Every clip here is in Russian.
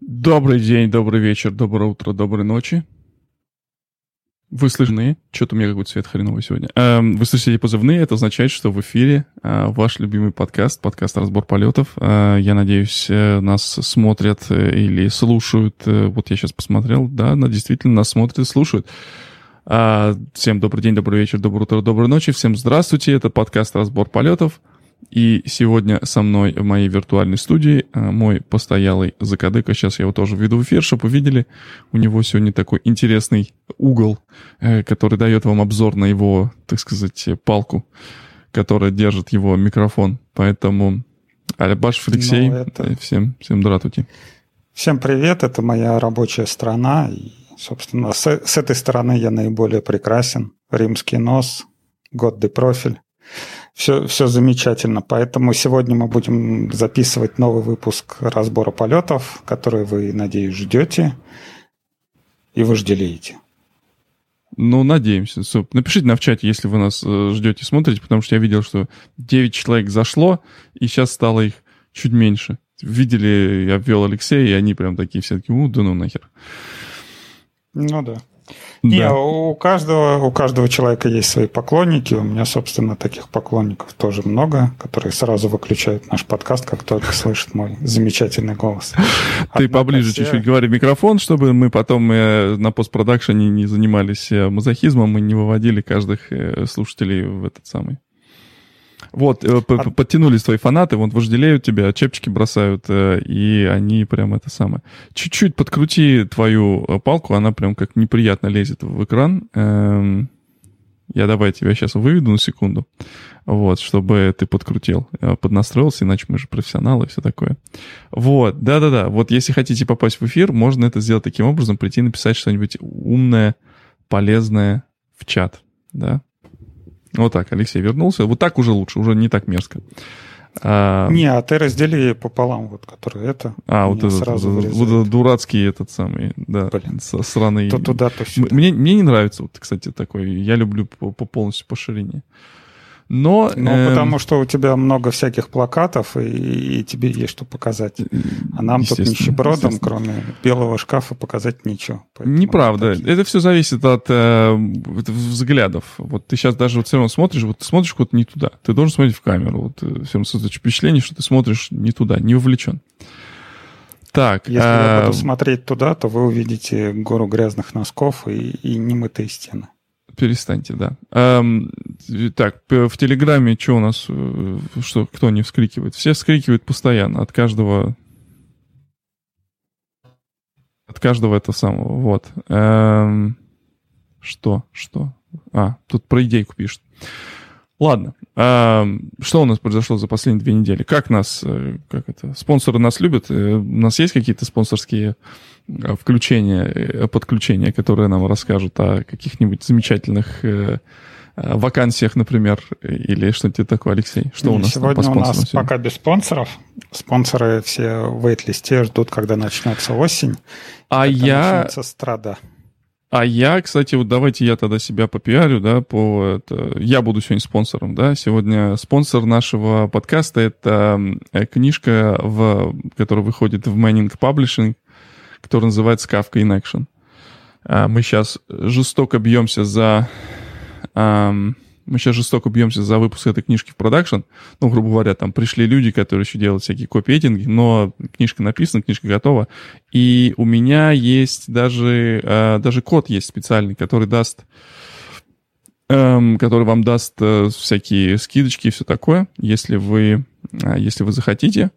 Добрый день, добрый вечер, доброе утро, доброй ночи. Вы слышны? Что-то у меня какой-то цвет хреновый сегодня. Эм, вы слышите позывные, это означает, что в эфире э, ваш любимый подкаст, подкаст «Разбор полетов». Э, я надеюсь, э, нас смотрят или слушают. Вот я сейчас посмотрел, да, действительно нас смотрят и слушают. Всем добрый день, добрый вечер, доброе утро, доброй ночи. Всем здравствуйте. Это подкаст «Разбор полетов». И сегодня со мной в моей виртуальной студии э, мой постоялый закадык, сейчас я его тоже введу в эфир, чтобы вы видели. У него сегодня такой интересный угол, э, который дает вам обзор на его, так сказать, палку, которая держит его микрофон. Поэтому Алябаш Алексей, ну, это... всем, всем здравствуйте. Всем привет, это моя рабочая страна. И, собственно, с, с этой стороны я наиболее прекрасен. Римский нос, годный профиль все, все замечательно. Поэтому сегодня мы будем записывать новый выпуск разбора полетов, который вы, надеюсь, ждете и вожделеете. Ну, надеемся. Напишите на в чате, если вы нас э, ждете, смотрите, потому что я видел, что 9 человек зашло, и сейчас стало их чуть меньше. Видели, я ввел Алексея, и они прям такие все такие, у, да ну нахер. Ну да. Не, да. у каждого, у каждого человека есть свои поклонники. У меня, собственно, таких поклонников тоже много, которые сразу выключают наш подкаст, как только слышат мой замечательный голос. Ты поближе чуть-чуть говори микрофон, чтобы мы потом э, на постпродакшене не занимались э, мазохизмом и не выводили каждых э, слушателей в этот самый вот, э, а... подтянулись твои фанаты, вот вожделеют тебя, чепчики бросают, э, и они прям это самое. Чуть-чуть подкрути твою э, палку, она прям как неприятно лезет в экран. Эм, я давай тебя сейчас выведу на секунду, вот, чтобы ты подкрутил, поднастроился, иначе мы же профессионалы и все такое. Вот, да-да-да, вот если хотите попасть в эфир, можно это сделать таким образом, прийти написать что-нибудь умное, полезное в чат, да. Вот так, Алексей вернулся. Вот так уже лучше, уже не так мерзко. А... Не, а ты раздели пополам, вот, который это. А, вот этот, сразу вот, вот дурацкий этот самый, да, Блин. сраный. То туда, то сюда. Мне, мне не нравится, вот, кстати, такой. Я люблю по, по полностью по ширине. Но, ну, э, потому что у тебя много всяких плакатов, и, и тебе есть что показать. А нам тут нищебродом, кроме белого шкафа, показать ничего. Неправда. Такие... Это все зависит от э, взглядов. Вот ты сейчас даже вот все равно смотришь, вот ты смотришь куда-то не туда. Ты должен смотреть в камеру. Вот э, все равно создать впечатление, что ты смотришь не туда, не вовлечен. Так. Если а... я буду смотреть туда, то вы увидите гору грязных носков и, и немытые стены. Перестаньте, да. Эм, так, в Телеграме что у нас, э, что, кто не вскрикивает? Все вскрикивают постоянно, от каждого, от каждого это самого, вот. Эм, что, что? А, тут про идейку пишет. Ладно, эм, что у нас произошло за последние две недели? Как нас, э, как это, спонсоры нас любят? Э, у нас есть какие-то спонсорские Э, включения, э, подключения, которые нам расскажут о каких-нибудь замечательных э, вакансиях, например, или что-то такое, Алексей? Что у нас сегодня по спонсорам? У нас сегодня? пока без спонсоров. Спонсоры все в вейт-листе ждут, когда начнется осень. А я... Начнется страда. А я, кстати, вот давайте я тогда себя попиарю, да, по это, я буду сегодня спонсором, да, сегодня спонсор нашего подкаста это книжка, в, которая выходит в Manning Publishing, который называется Kafka in Action. А, мы сейчас жестоко бьемся за... Мы сейчас жестоко бьемся за выпуск этой книжки в продакшн. Ну, грубо говоря, там пришли люди, которые еще делают всякие копи но книжка написана, книжка готова. И у меня есть даже, а, даже код есть специальный, который даст который вам даст э, всякие скидочки и все такое, если вы, а, если вы захотите.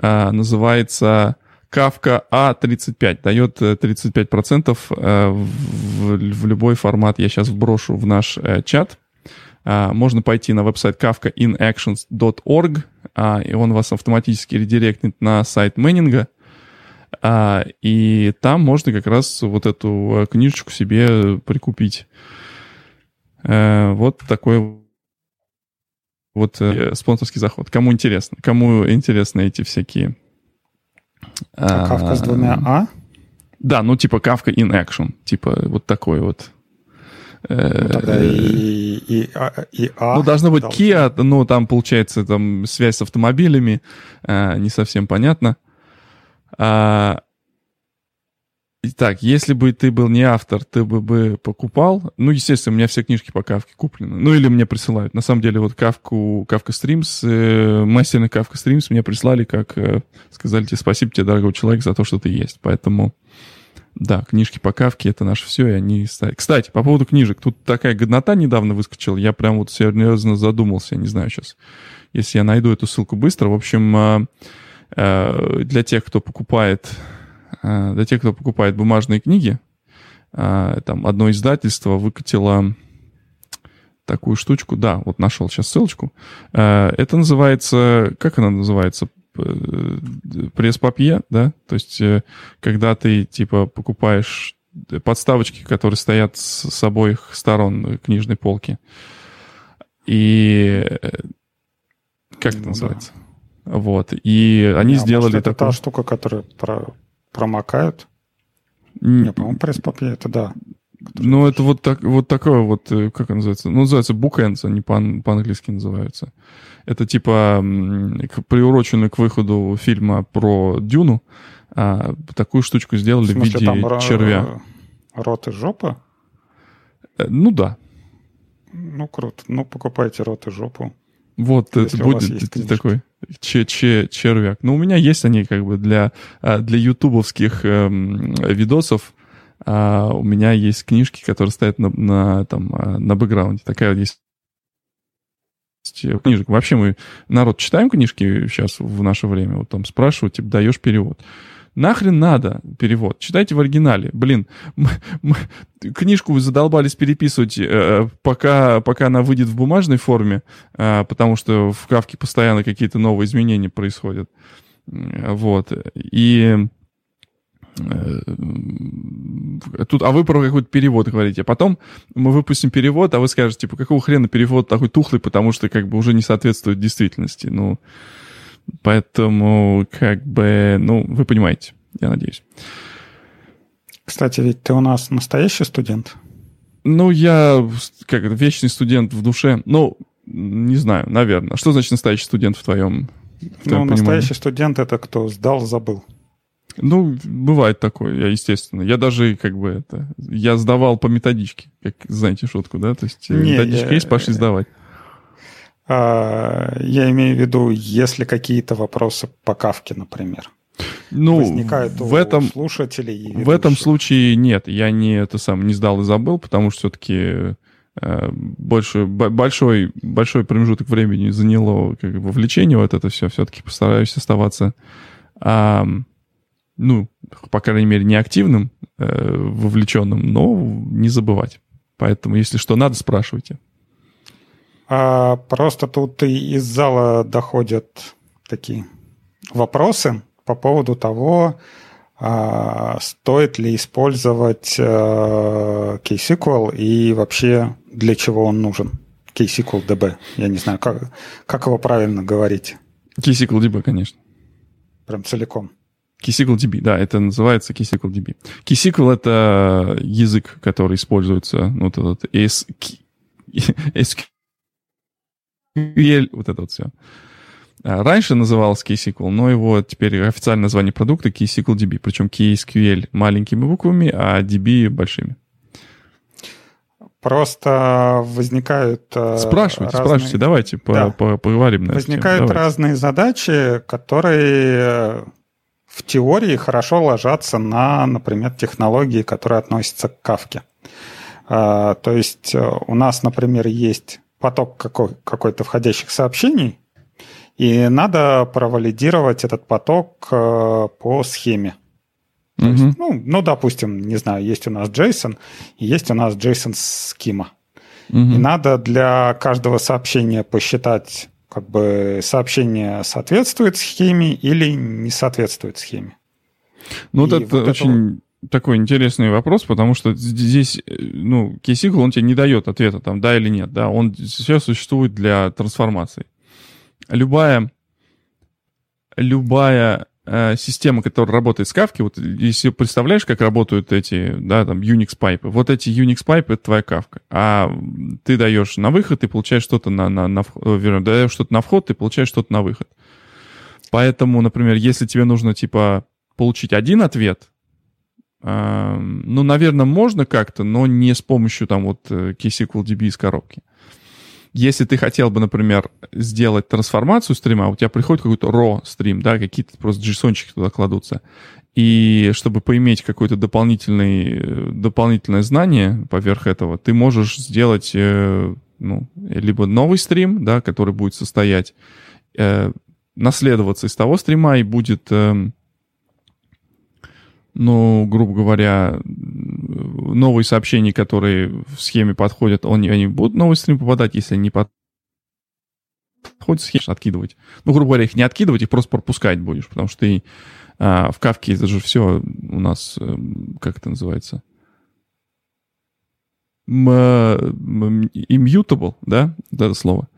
Называется Kafka A35 дает 35% э, э, в, любой формат. Я сейчас вброшу в наш э, чат. А, можно пойти на веб-сайт kafkainactions.org, а, и он вас автоматически редиректнет на сайт Мэннинга. А, и там можно как раз вот эту книжечку себе прикупить. Вот такой вот спонсорский заход. Кому интересно? Кому интересны эти всякие а кавка с двумя А? Да, ну типа кавка in action. Типа вот такой вот. Э, ну, тогда и, и, а, и А. Ну, должно быть. Kia, ну, там, получается, там связь с автомобилями, э, не совсем понятно. А, Так, если бы ты был не автор, ты бы, бы покупал. Ну, естественно, у меня все книжки по Кавке куплены. Ну, или мне присылают. На самом деле, вот Кавку, Кавка Стримс, э, мастер на Кавка Стримс мне прислали, как э, сказали тебе спасибо тебе, дорогой человек, за то, что ты есть. Поэтому, да, книжки по Кавке — это наше все, и они... Кстати, по поводу книжек. Тут такая годнота недавно выскочила. Я прям вот серьезно задумался. Не знаю сейчас, если я найду эту ссылку быстро. В общем, э, э, для тех, кто покупает для тех, кто покупает бумажные книги, э, там одно издательство выкатило такую штучку. Да, вот нашел сейчас ссылочку. Э, это называется... Как она называется? Пресс-папье, да? То есть, когда ты, типа, покупаешь подставочки, которые стоят с обоих сторон книжной полки. И как это ну, называется? Да. Вот. И они а сделали может, это такой... та штука, которая про промокают. Не, по-моему, пресс-папье, это да. Ну, это вот, так, вот такое вот, э, как он называется? Ну, называется bookends, они по- по-английски называются. Это типа приуроченный к выходу фильма про Дюну. А, такую штучку сделали в, смысле, в виде там червя. Рот и жопа? Э, ну да. Ну, круто. Ну, покупайте рот и жопу. Вот, это будет такой че че червяк. Но ну, у меня есть они как бы для, а, для ютубовских эм, видосов. А у меня есть книжки, которые стоят на, на, там, а, на бэкграунде. Такая есть книжек. Вообще мы, народ, читаем книжки сейчас в наше время? Вот там спрашивают, типа, даешь перевод. Нахрен надо перевод? Читайте в оригинале. Блин, мы, мы, книжку вы задолбались переписывать, э, пока, пока она выйдет в бумажной форме, э, потому что в Кавке постоянно какие-то новые изменения происходят. Вот. И э, тут, а вы про какой-то перевод говорите. А потом мы выпустим перевод, а вы скажете, типа, какого хрена перевод такой тухлый, потому что как бы уже не соответствует действительности. Ну, Поэтому, как бы, ну, вы понимаете, я надеюсь. Кстати, ведь ты у нас настоящий студент? Ну, я как вечный студент в душе. Ну, не знаю, наверное. Что значит настоящий студент в твоем, в твоем Ну, понимании? настоящий студент — это кто сдал, забыл. Ну, бывает такое, я, естественно. Я даже, как бы, это... Я сдавал по методичке, как, знаете, шутку, да? То есть не, методичка я, есть, пошли сдавать. А, я имею в виду, если какие-то вопросы по кавке, например. Ну, возникают в этом, слушателей. в этом случае нет, я не это сам не сдал и забыл, потому что все-таки э, больше, большой, большой промежуток времени заняло как бы, вовлечение вот это все. Все-таки постараюсь оставаться, э, ну, по крайней мере, не активным, э, вовлеченным, но не забывать. Поэтому, если что надо, спрашивайте. А просто тут и из зала доходят такие вопросы по поводу того, а, стоит ли использовать а, KSQL и вообще для чего он нужен. KSQL DB. Я не знаю, как, как его правильно говорить. KSQL DB, конечно. Прям целиком. KSQL DB, да, это называется KSQL DB. KSQL — это язык, который используется, ну, вот этот SQL, SQL, вот это вот все. А, раньше назывался KeySQL, но его теперь официальное название продукта KeySQL DB. Причем KeySQL маленькими буквами, а DB большими. Просто возникают... Э, спрашивайте, разные... спрашивайте, давайте да. по -по поговорим на Возникают давайте. разные задачи, которые э, в теории хорошо ложатся на, например, технологии, которые относятся к кавке. То есть э, у нас, например, есть поток какой, какой-то входящих сообщений, и надо провалидировать этот поток э, по схеме. Mm-hmm. есть, ну, ну, допустим, не знаю, есть у нас JSON, и есть у нас JSON схема. Mm-hmm. И надо для каждого сообщения посчитать, как бы сообщение соответствует схеме или не соответствует схеме. Ну, вот это вот очень такой интересный вопрос, потому что здесь, э, ну, KSQL, он тебе не дает ответа, там, да или нет, да, он сейчас существует для трансформации. Любая, любая э, система, которая работает с Kafka, вот если представляешь, как работают эти, да, там, Unix пайпы, вот эти Unix пайпы — это твоя Kafka, а ты даешь на выход, ты получаешь что-то на, на, на э, вернее, даешь что-то на вход, ты получаешь что-то на выход. Поэтому, например, если тебе нужно, типа, получить один ответ, ну, наверное, можно как-то, но не с помощью там вот э, KSQL DB из коробки. Если ты хотел бы, например, сделать трансформацию стрима, у тебя приходит какой-то raw стрим, да, какие-то просто json туда кладутся, и чтобы поиметь какое-то дополнительное, дополнительное знание поверх этого, ты можешь сделать э, ну, либо новый стрим, да, который будет состоять, э, наследоваться из того стрима и будет э, ну, грубо говоря, новые сообщения, которые в схеме подходят, они, они будут новый стрим попадать, если не подходят схеме, откидывать. Ну, грубо говоря, их не откидывать, их просто пропускать будешь, потому что ты а, в кавке это же все у нас, э, как это называется? Immutable, да? Это слово.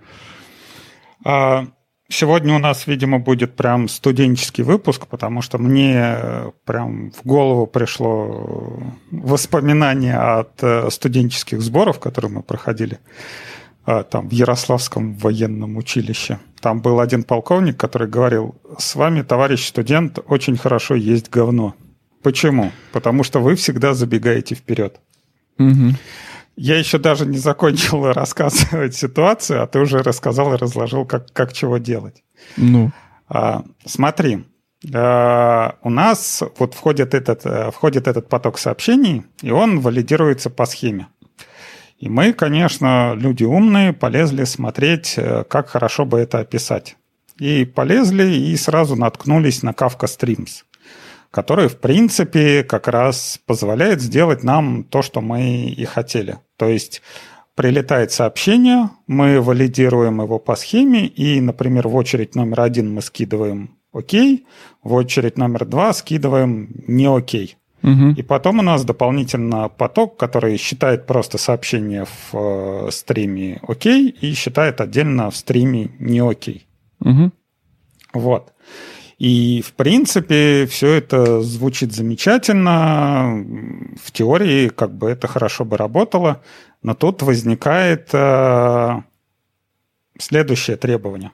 А, Сегодня у нас, видимо, будет прям студенческий выпуск, потому что мне э, прям в голову пришло воспоминание от э, студенческих сборов, которые мы проходили э, там в Ярославском военном училище. Там был один полковник, который говорил, с вами, товарищ студент, очень хорошо есть говно. Почему? Потому что вы всегда забегаете вперед. Угу. Я еще даже не закончил рассказывать ситуацию, а ты уже рассказал и разложил, как, как чего делать. Ну. А, смотри, а, у нас вот входит этот, э, входит этот поток сообщений, и он валидируется по схеме. И мы, конечно, люди умные, полезли смотреть, э, как хорошо бы это описать. И полезли, и сразу наткнулись на Kafka Streams который, в принципе, как раз позволяет сделать нам то, что мы и хотели. То есть прилетает сообщение, мы валидируем его по схеме, и, например, в очередь номер один мы скидываем «Окей», в очередь номер два скидываем «Не окей». Угу. И потом у нас дополнительно поток, который считает просто сообщение в э, стриме «Окей» и считает отдельно в стриме «Не окей». Угу. Вот. И, в принципе, все это звучит замечательно. В теории как бы это хорошо бы работало. Но тут возникает э, следующее требование.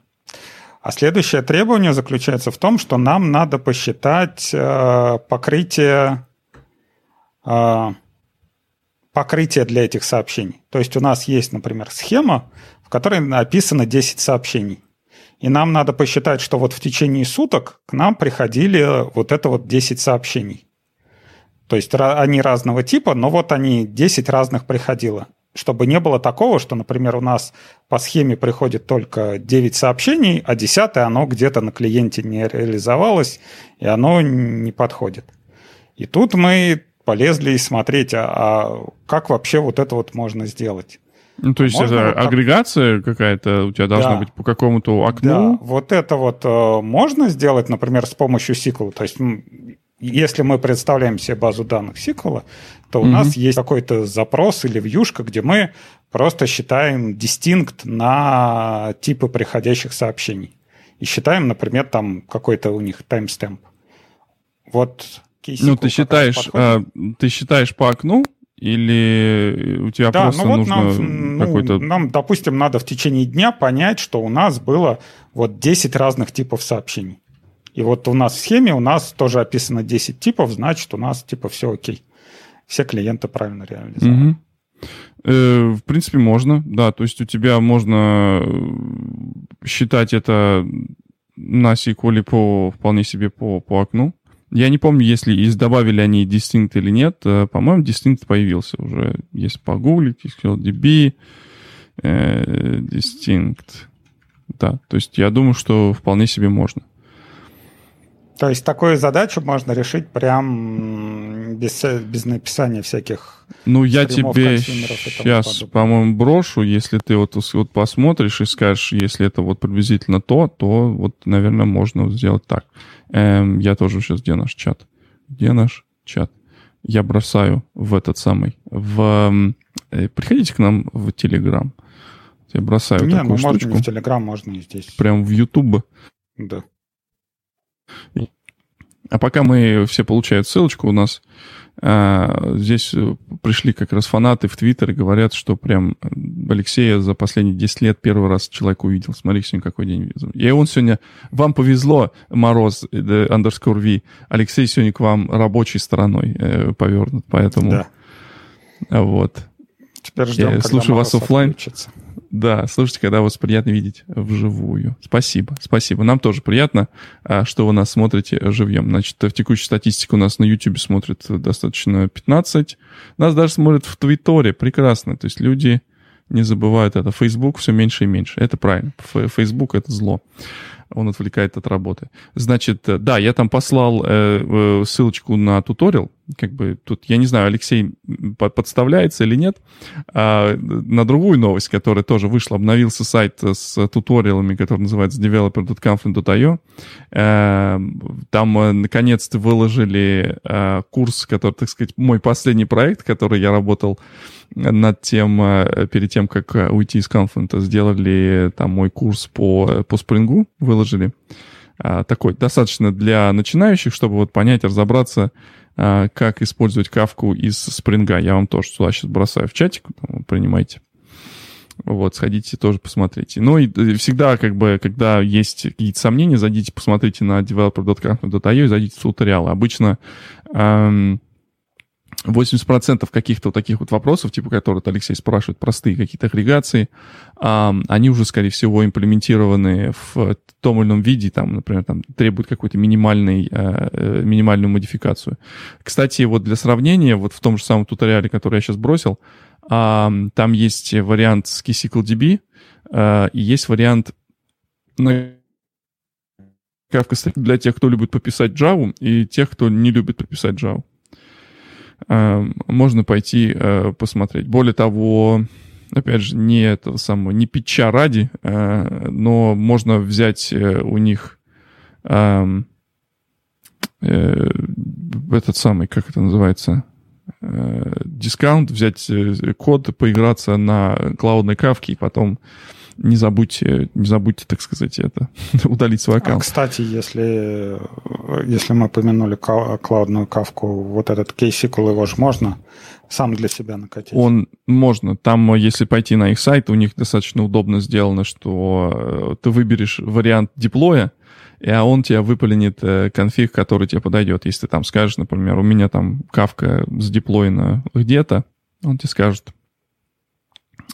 А следующее требование заключается в том, что нам надо посчитать э, покрытие, э, покрытие для этих сообщений. То есть у нас есть, например, схема, в которой написано 10 сообщений. И нам надо посчитать, что вот в течение суток к нам приходили вот это вот 10 сообщений. То есть они разного типа, но вот они 10 разных приходило. Чтобы не было такого, что, например, у нас по схеме приходит только 9 сообщений, а 10 оно где-то на клиенте не реализовалось, и оно не подходит. И тут мы полезли смотреть, а, а как вообще вот это вот можно сделать. Ну, то есть Можно это вот агрегация какая-то у тебя должна да. быть по какому-то окну? Да, вот это вот э, можно сделать, например, с помощью SQL. То есть если мы представляем себе базу данных SQL, то у угу. нас есть какой-то запрос или вьюшка, где мы просто считаем дистинкт на типы приходящих сообщений. И считаем, например, там какой-то у них таймстемп. Вот ну, ты считаешь, а, ты считаешь по окну, или у тебя да, просто ну вот нужно нам, ну, какой-то... Нам, допустим, надо в течение дня понять, что у нас было вот 10 разных типов сообщений. И вот у нас в схеме у нас тоже описано 10 типов, значит, у нас типа все окей. Все клиенты правильно реализовали. Угу. Э, в принципе, можно, да. То есть у тебя можно считать это на SQL по вполне себе по, по окну. Я не помню, если из добавили они Distinct или нет. Э, по-моему, Distinct появился уже. Если погуглить, DB, э, Distinct. Да, то есть я думаю, что вполне себе можно. То есть такую задачу можно решить прям без, без написания всяких Ну, я тебе сейчас, по-моему, брошу. Если ты вот, вот посмотришь и скажешь, если это вот приблизительно то, то вот, наверное, можно сделать так. Эм, я тоже сейчас, где наш чат? Где наш чат? Я бросаю в этот самый, в... Э, приходите к нам в Телеграм. Я бросаю Не, такую ну штучку. можно в Телеграм, можно и здесь. Прям в Ютуб. Да. А пока мы все получают ссылочку, у нас здесь э, пришли как раз фанаты в Твиттер и говорят, что прям Алексея за последние 10 лет первый раз человек увидел. Смотри, сегодня какой день. И он сегодня... Вам повезло, Мороз, underscore V. Алексей сегодня к вам рабочей стороной э, повернут, поэтому... Да. Вот. Теперь ждем, Я слушаю вас офлайн. Отключится. Да, слушайте, когда вас приятно видеть вживую. Спасибо, спасибо. Нам тоже приятно, а, что вы нас смотрите живьем. Значит, в текущей статистике у нас на YouTube смотрит достаточно 15. Нас даже смотрят в Твиттере. Прекрасно. То есть люди не забывают это. Facebook все меньше и меньше. Это правильно. Facebook — это зло он отвлекает от работы. Значит, э, да, я там послал э, э, ссылочку на туториал, как бы тут, я не знаю, Алексей подставляется или нет, а, на другую новость, которая тоже вышла, обновился сайт с туториалами, который называется developer.confluent.io. Э, там, э, наконец-то, выложили э, курс, который, так сказать, мой последний проект, который я работал над тем, э, перед тем, как э, уйти из Confluent, сделали там мой курс по, по спрингу, выложили. А, такой достаточно для начинающих, чтобы вот понять, разобраться, а, как использовать кавку из спринга. Я вам тоже сюда сейчас бросаю в чатик, принимайте. Вот, сходите тоже посмотрите. Ну и э, всегда, как бы, когда есть какие-то сомнения, зайдите, посмотрите на developer.confluent.io и зайдите в туториалы. Обычно эм, 80% каких-то вот таких вот вопросов, типа которые вот Алексей спрашивает, простые какие-то агрегации, а, они уже, скорее всего, имплементированы в том или ином виде, там, например, там, требуют какой-то минимальной, а, э, минимальную модификацию. Кстати, вот для сравнения, вот в том же самом туториале, который я сейчас бросил, а, там есть вариант с KSQLDB, а, и есть вариант на для тех, кто любит пописать Java, и тех, кто не любит пописать Java. Эм, можно пойти э, посмотреть. Более того, опять же, не этого самого, не питча ради, э, но можно взять э, у них эм, этот самый, как это называется, дискаунт, взять код, поиграться на клаудной кавке и потом не забудьте, не забудьте, так сказать, это, удалить свой а, аккаунт. А, кстати, если, если мы помянули клаудную кавку, вот этот KSQL, его же можно сам для себя накатить? Он можно. Там, если пойти на их сайт, у них достаточно удобно сделано, что э, ты выберешь вариант деплоя, и а он тебя выполнит э, конфиг, который тебе подойдет. Если ты там скажешь, например, у меня там кавка сдеплоена где-то, он тебе скажет,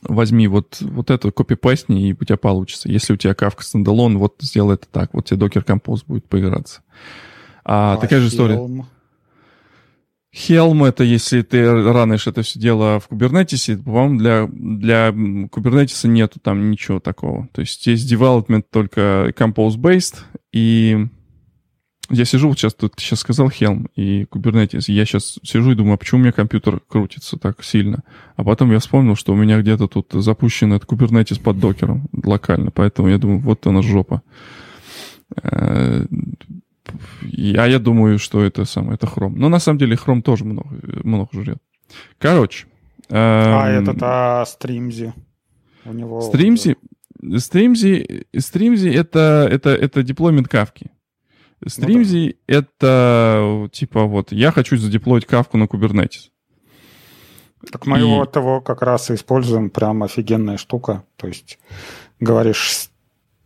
возьми вот, вот это, копипастни, и у тебя получится. Если у тебя Kafka стендалон, вот сделай это так, вот тебе Docker Compose будет поиграться. А, а такая же история. Helm это если ты ранишь это все дело в Kubernetes, по-моему, для, для Kubernetes нету там ничего такого. То есть есть development только compose-based, и я сижу, вот сейчас тут сейчас сказал Helm и Kubernetes, я сейчас сижу и думаю, а почему у меня компьютер крутится так сильно? А потом я вспомнил, что у меня где-то тут запущен этот Kubernetes под докером локально, поэтому я думаю, вот она жопа. Э, а я думаю, что это самое, это Chrome. Но на самом деле Chrome тоже много, много жрет. Короче. А эм... этот а, Streamzy. У него... Streamzy, Streamzy, Streamzy это, это, это деплоймент кавки. Стримзи ну, да. это типа вот я хочу задеплоить кавку на Kubernetes. Так мы и... его того как раз и используем, прям офигенная штука. То есть говоришь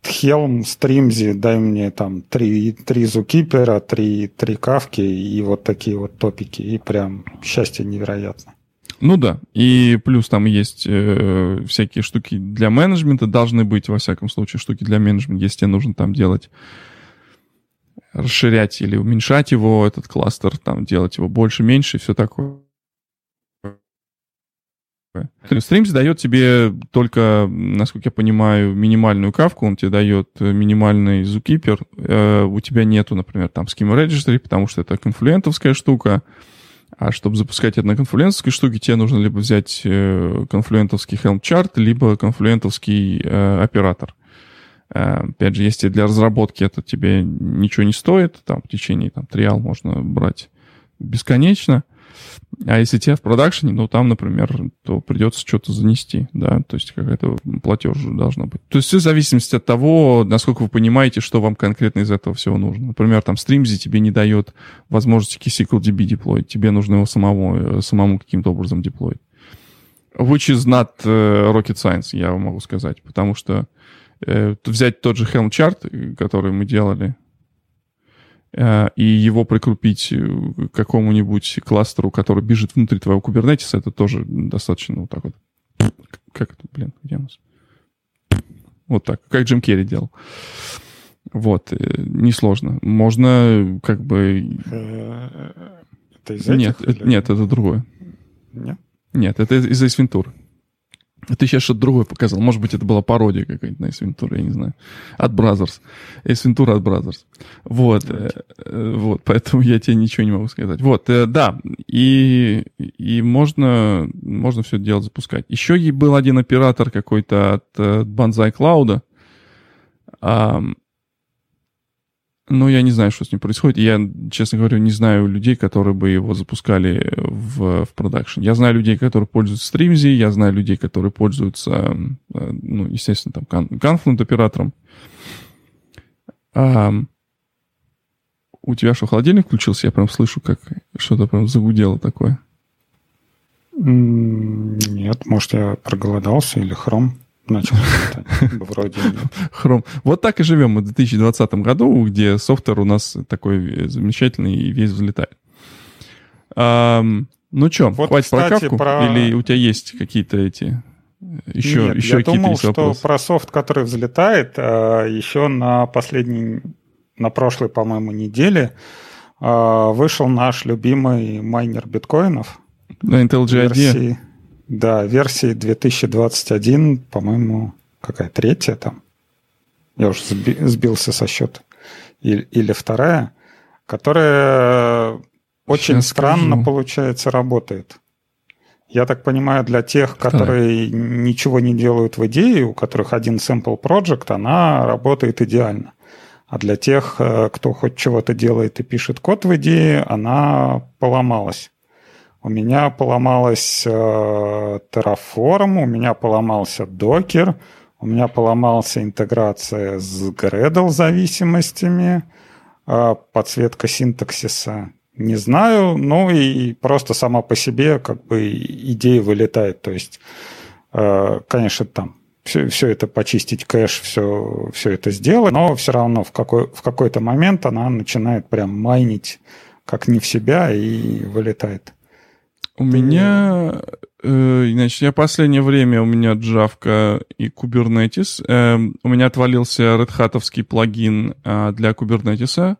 Helm, Стримзи, дай мне там три, три зукипера, три, три кавки и вот такие вот топики. И прям счастье невероятно. Ну да, и плюс там есть э, всякие штуки для менеджмента, должны быть, во всяком случае, штуки для менеджмента, если тебе нужно там делать расширять или уменьшать его, этот кластер, там, делать его больше, меньше и все такое. Streams дает тебе только, насколько я понимаю, минимальную кавку, он тебе дает минимальный zookeeper. Э, у тебя нету, например, там schema registry, потому что это конфлюентовская штука. А чтобы запускать это на конфлюентовской штуке, тебе нужно либо взять э, конфлюентовский Helm chart, либо конфлюентовский э, оператор. Э, опять же, если для разработки это тебе ничего не стоит, там в течение там, триал можно брать бесконечно. А если тебе в продакшене, ну, там, например, то придется что-то занести, да, то есть какая-то платеж должна быть. То есть все в зависимости от того, насколько вы понимаете, что вам конкретно из этого всего нужно. Например, там Streamzy тебе не дает возможности KSQL DB деплоить, тебе нужно его самому, самому каким-то образом деплоить. Which is not uh, rocket science, я могу сказать, потому что э, взять тот же Helm chart, который мы делали, Э, и его прикрепить к какому-нибудь кластеру, который бежит внутри твоего Kubernetes, это тоже достаточно вот так вот. Как это, блин, где у нас? Вот так, как Джим Керри делал. Вот, э, несложно. Можно как бы... Это из этих, нет, или... нет, это другое. Нет? Нет, это из Ace Ventura. Ты сейчас что-то другое показал. Может быть, это была пародия какая-нибудь на Ventura, я не знаю. От. Ace Ventura от Brothers. Вот. Э, э, вот, поэтому я тебе ничего не могу сказать. Вот, э, да. И, и можно, можно все это дело запускать. Еще был один оператор какой-то от Banzai Cloud. Ну, я не знаю, что с ним происходит. Я, честно говоря, не знаю людей, которые бы его запускали в, в продакшн. Я знаю людей, которые пользуются Streamzy, я знаю людей, которые пользуются, э, ну, естественно, там, Confluent оператором. А, у тебя что, холодильник включился? Я прям слышу, как что-то прям загудело такое. Нет, может, я проголодался или хром начал вроде. Хром. Вот так и живем мы в 2020 году, где софтвер у нас такой замечательный и весь взлетает. ну что, вот, хватит кстати, про кавку? Про... Или у тебя есть какие-то эти еще, Нет, еще я думал, что вопросы? про софт, который взлетает, а, еще на последней, на прошлой, по-моему, неделе вышел наш любимый майнер биткоинов. Да, IntelliJ да, версии 2021, по-моему, какая третья там. Я уже сбился со счета. Или, или вторая, которая очень Сейчас странно, скажу. получается, работает. Я так понимаю, для тех, которые ничего не делают в идее, у которых один sample project, она работает идеально. А для тех, э, кто хоть чего-то делает и пишет код в идее, она поломалась. У меня поломалась э, Terraform, у меня поломался Docker, у меня поломался интеграция с Gradle зависимостями, э, подсветка синтаксиса. Не знаю, ну и просто сама по себе как бы идея вылетает. То есть, э, конечно, там все, все это почистить кэш, все, все это сделать, но все равно в, какой, в какой-то момент она начинает прям майнить как не в себя и вылетает. У меня, э, значит, я последнее время у меня Java и Kubernetes. Э, у меня отвалился Red Hat плагин э, для Kubernetes.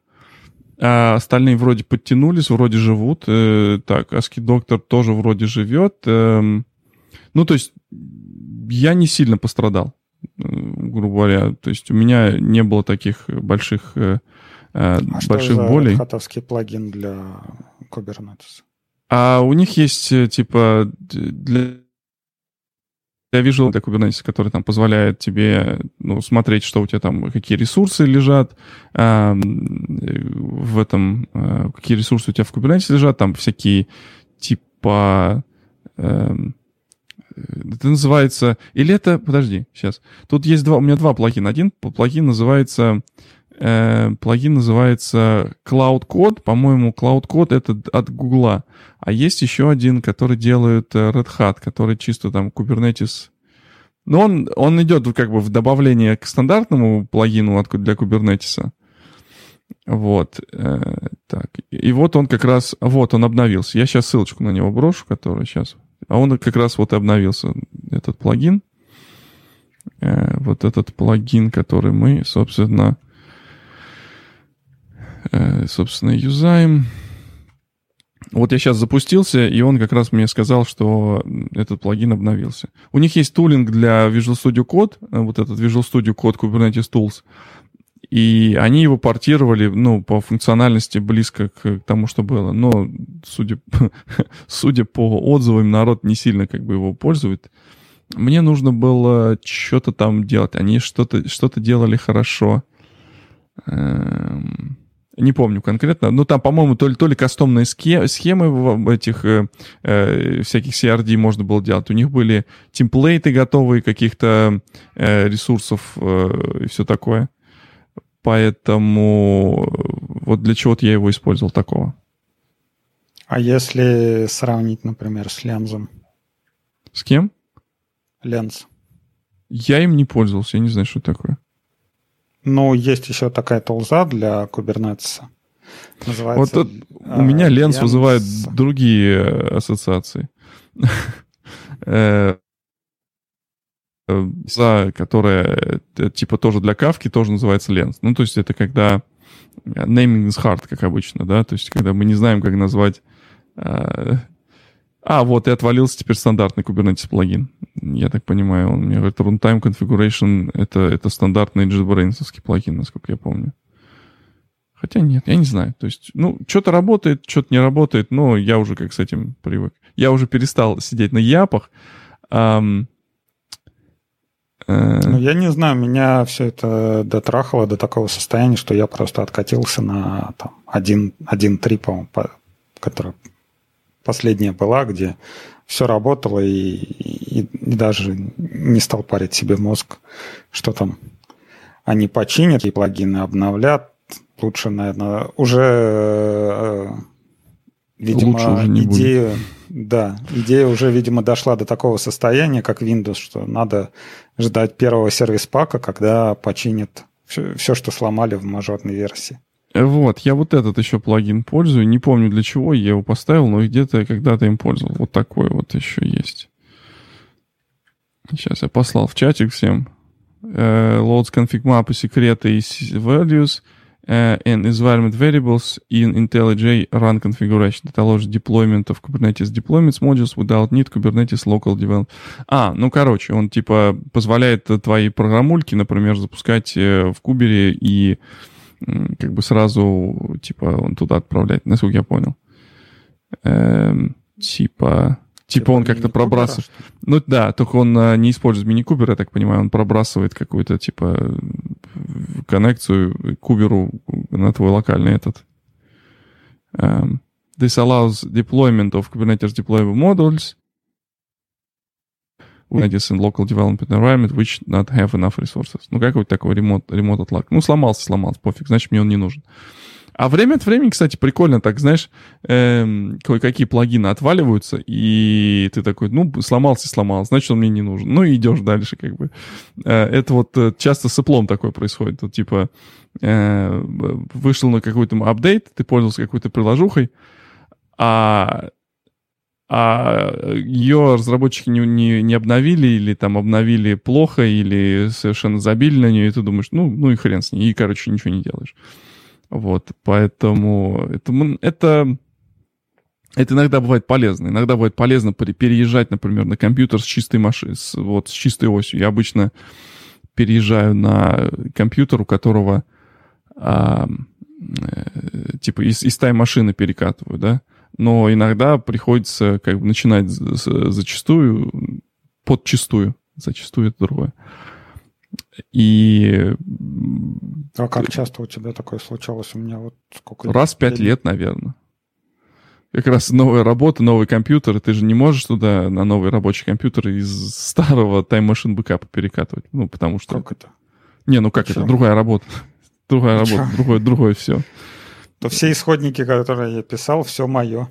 А остальные вроде подтянулись, вроде живут. Э, так, ASCII Doctor тоже вроде живет. Э, ну, то есть я не сильно пострадал, э, грубо говоря. То есть у меня не было таких больших, э, э а больших что за болей. Red плагин для Kubernetes? А у них есть, э, типа, для для Visual, для Kubernetes, который там позволяет тебе ну, смотреть, что у тебя там, какие ресурсы лежат э, в этом, э, какие ресурсы у тебя в Kubernetes лежат, там всякие типа... Э, это называется... Или это... Подожди, сейчас. Тут есть два... У меня два плагина. Один плагин называется э, плагин называется Cloud Code. По-моему, Cloud Code это от Гугла. А есть еще один, который делает э, Red Hat, который чисто там Kubernetes. Но он, он идет как бы в добавление к стандартному плагину для Kubernetes. Вот. Э, так. И вот он как раз... Вот, он обновился. Я сейчас ссылочку на него брошу, который сейчас... А он как раз вот и обновился, этот плагин. Э, вот этот плагин, который мы, собственно, собственно, юзаем. Вот я сейчас запустился, и он как раз мне сказал, что этот плагин обновился. У них есть тулинг для Visual Studio Code, э, вот этот Visual Studio Code Kubernetes Tools, и они его портировали, ну, по функциональности близко к тому, что было. Но, судя, судя по отзывам, народ не сильно как бы его пользует. Мне нужно было что-то там делать. Они что-то что делали хорошо. Эм Не помню конкретно. Но там, по-моему, то ли, то ли кастомные схемы в этих э, э, всяких CRD можно было делать. У них были темплейты готовые каких-то э, ресурсов э, и все такое. Поэтому вот для чего-то я его использовал такого. А если сравнить, например, с Лензом? С кем? Ленз. Я им не пользовался, я не знаю, что такое. Ну, есть еще такая толза для Kubernetes. Называется, вот у меня Ленс вызывает другие ассоциации. Э, за которая э, типа тоже для кавки тоже называется ленс. Ну, то есть это когда naming is hard, как обычно, да, то есть когда мы не знаем, как назвать... А, вот и отвалился теперь стандартный Kubernetes плагин. Я так понимаю, он мне говорит, runtime configuration это, это стандартный JetBrains плагин, насколько я помню. Хотя нет, я не знаю. То есть, ну, что-то работает, что-то не работает, но я уже как с этим привык. Я уже перестал сидеть на япах. Эм, э... Ну, я не знаю, меня все это дотрахало до такого состояния, что я просто откатился на там, 1.3, по-моему, по, которая последняя была, где все работало, и, и, и даже не стал парить себе мозг, что там они починят и плагины обновлят, лучше, наверное, уже, э, видимо, лучше уже не идея, будет. да, идея уже, видимо, дошла до такого состояния, как Windows, что надо ждать первого сервис-пака, когда починят все, все, что сломали в мажорной версии. Вот, я вот этот еще плагин пользую. Не помню для чего я его поставил, но где-то когда-то им пользовал. Вот такой вот еще есть. Сейчас я послал в чатик всем. Uh, loads config map секреты и values – uh, and environment variables in IntelliJ run configuration that allows deployment of Kubernetes deployments modules without need Kubernetes local development. А, ну, короче, он типа позволяет твои программульки, например, запускать э, в Кубере и как бы сразу, типа, он туда отправлять, насколько я понял. Эм, типа... Типа он как-то пробрасывает. Ну да, только он а, не использует мини-кубер, я так понимаю, он пробрасывает какую-то типа коннекцию куберу на твой локальный этот. Um, this allows deployment of Kubernetes deployable modules Kubernetes in local development environment which not have enough resources. Ну, какой-то такой ремонт, ремонт отлак. Ну, сломался, сломался, пофиг, значит, мне он не нужен. А время от времени, кстати, прикольно так, знаешь, эм, кое-какие плагины отваливаются, и ты такой, ну, сломался, сломался, значит, он мне не нужен. Ну, и идешь дальше, как бы. Э, это вот э, часто с Apple такое происходит. Вот, типа, э, вышел на какой-то апдейт, ты пользовался какой-то приложухой, а а ее разработчики не, не, не обновили или там обновили плохо или совершенно забили на нее, и ты думаешь, ну, ну и хрен с ней, и, короче, ничего не делаешь. Вот, поэтому это, это, это иногда бывает полезно. Иногда бывает полезно переезжать, например, на компьютер с чистой машиной, с, вот с чистой осью. Я обычно переезжаю на компьютер, у которого а, типа из, из тайм-машины перекатываю, да. Но иногда приходится как бы начинать зачастую, подчастую, зачастую это другое. И... А как часто у тебя такое случалось? У меня вот сколько... Раз в пять лет, наверное. Как раз новая работа, новый компьютер. Ты же не можешь туда на новый рабочий компьютер из старого тайм-машин бэкапа перекатывать. Ну, потому что... Как это? Не, ну как Почему? это? Другая работа. Другая работа, другое, другое все. То все исходники, которые я писал, все мое.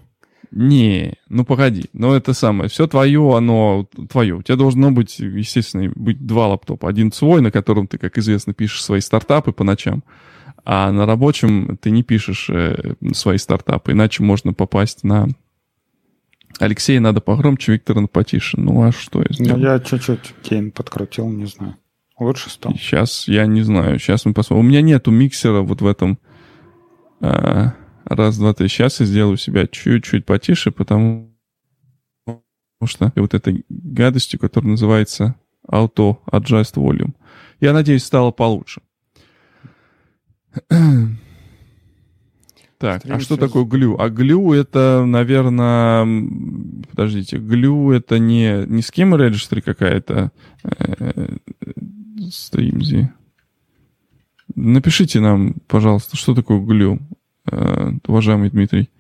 Не, ну погоди, но это самое, все твое, оно твое. У тебя должно быть, естественно, быть два лаптопа. Один свой, на котором ты, как известно, пишешь свои стартапы по ночам, а на рабочем ты не пишешь э, свои стартапы, иначе можно попасть на... Алексея надо погромче, Виктора потише. Ну а что? Ну, я чуть-чуть тень подкрутил, не знаю. Лучше стал. Сейчас я не знаю, сейчас мы посмотрим. У меня нету миксера вот в этом... А Раз, два, три. Сейчас я сделаю себя чуть-чуть потише, потому что вот этой гадостью, которая называется Auto Adjust Volume. Я надеюсь, стало получше. Так, а что такое глю? А глю это, наверное, подождите, глю это не, не Schema Registry какая-то, стримзи. Напишите нам, пожалуйста, что такое глю, э, уважаемый Дмитрий.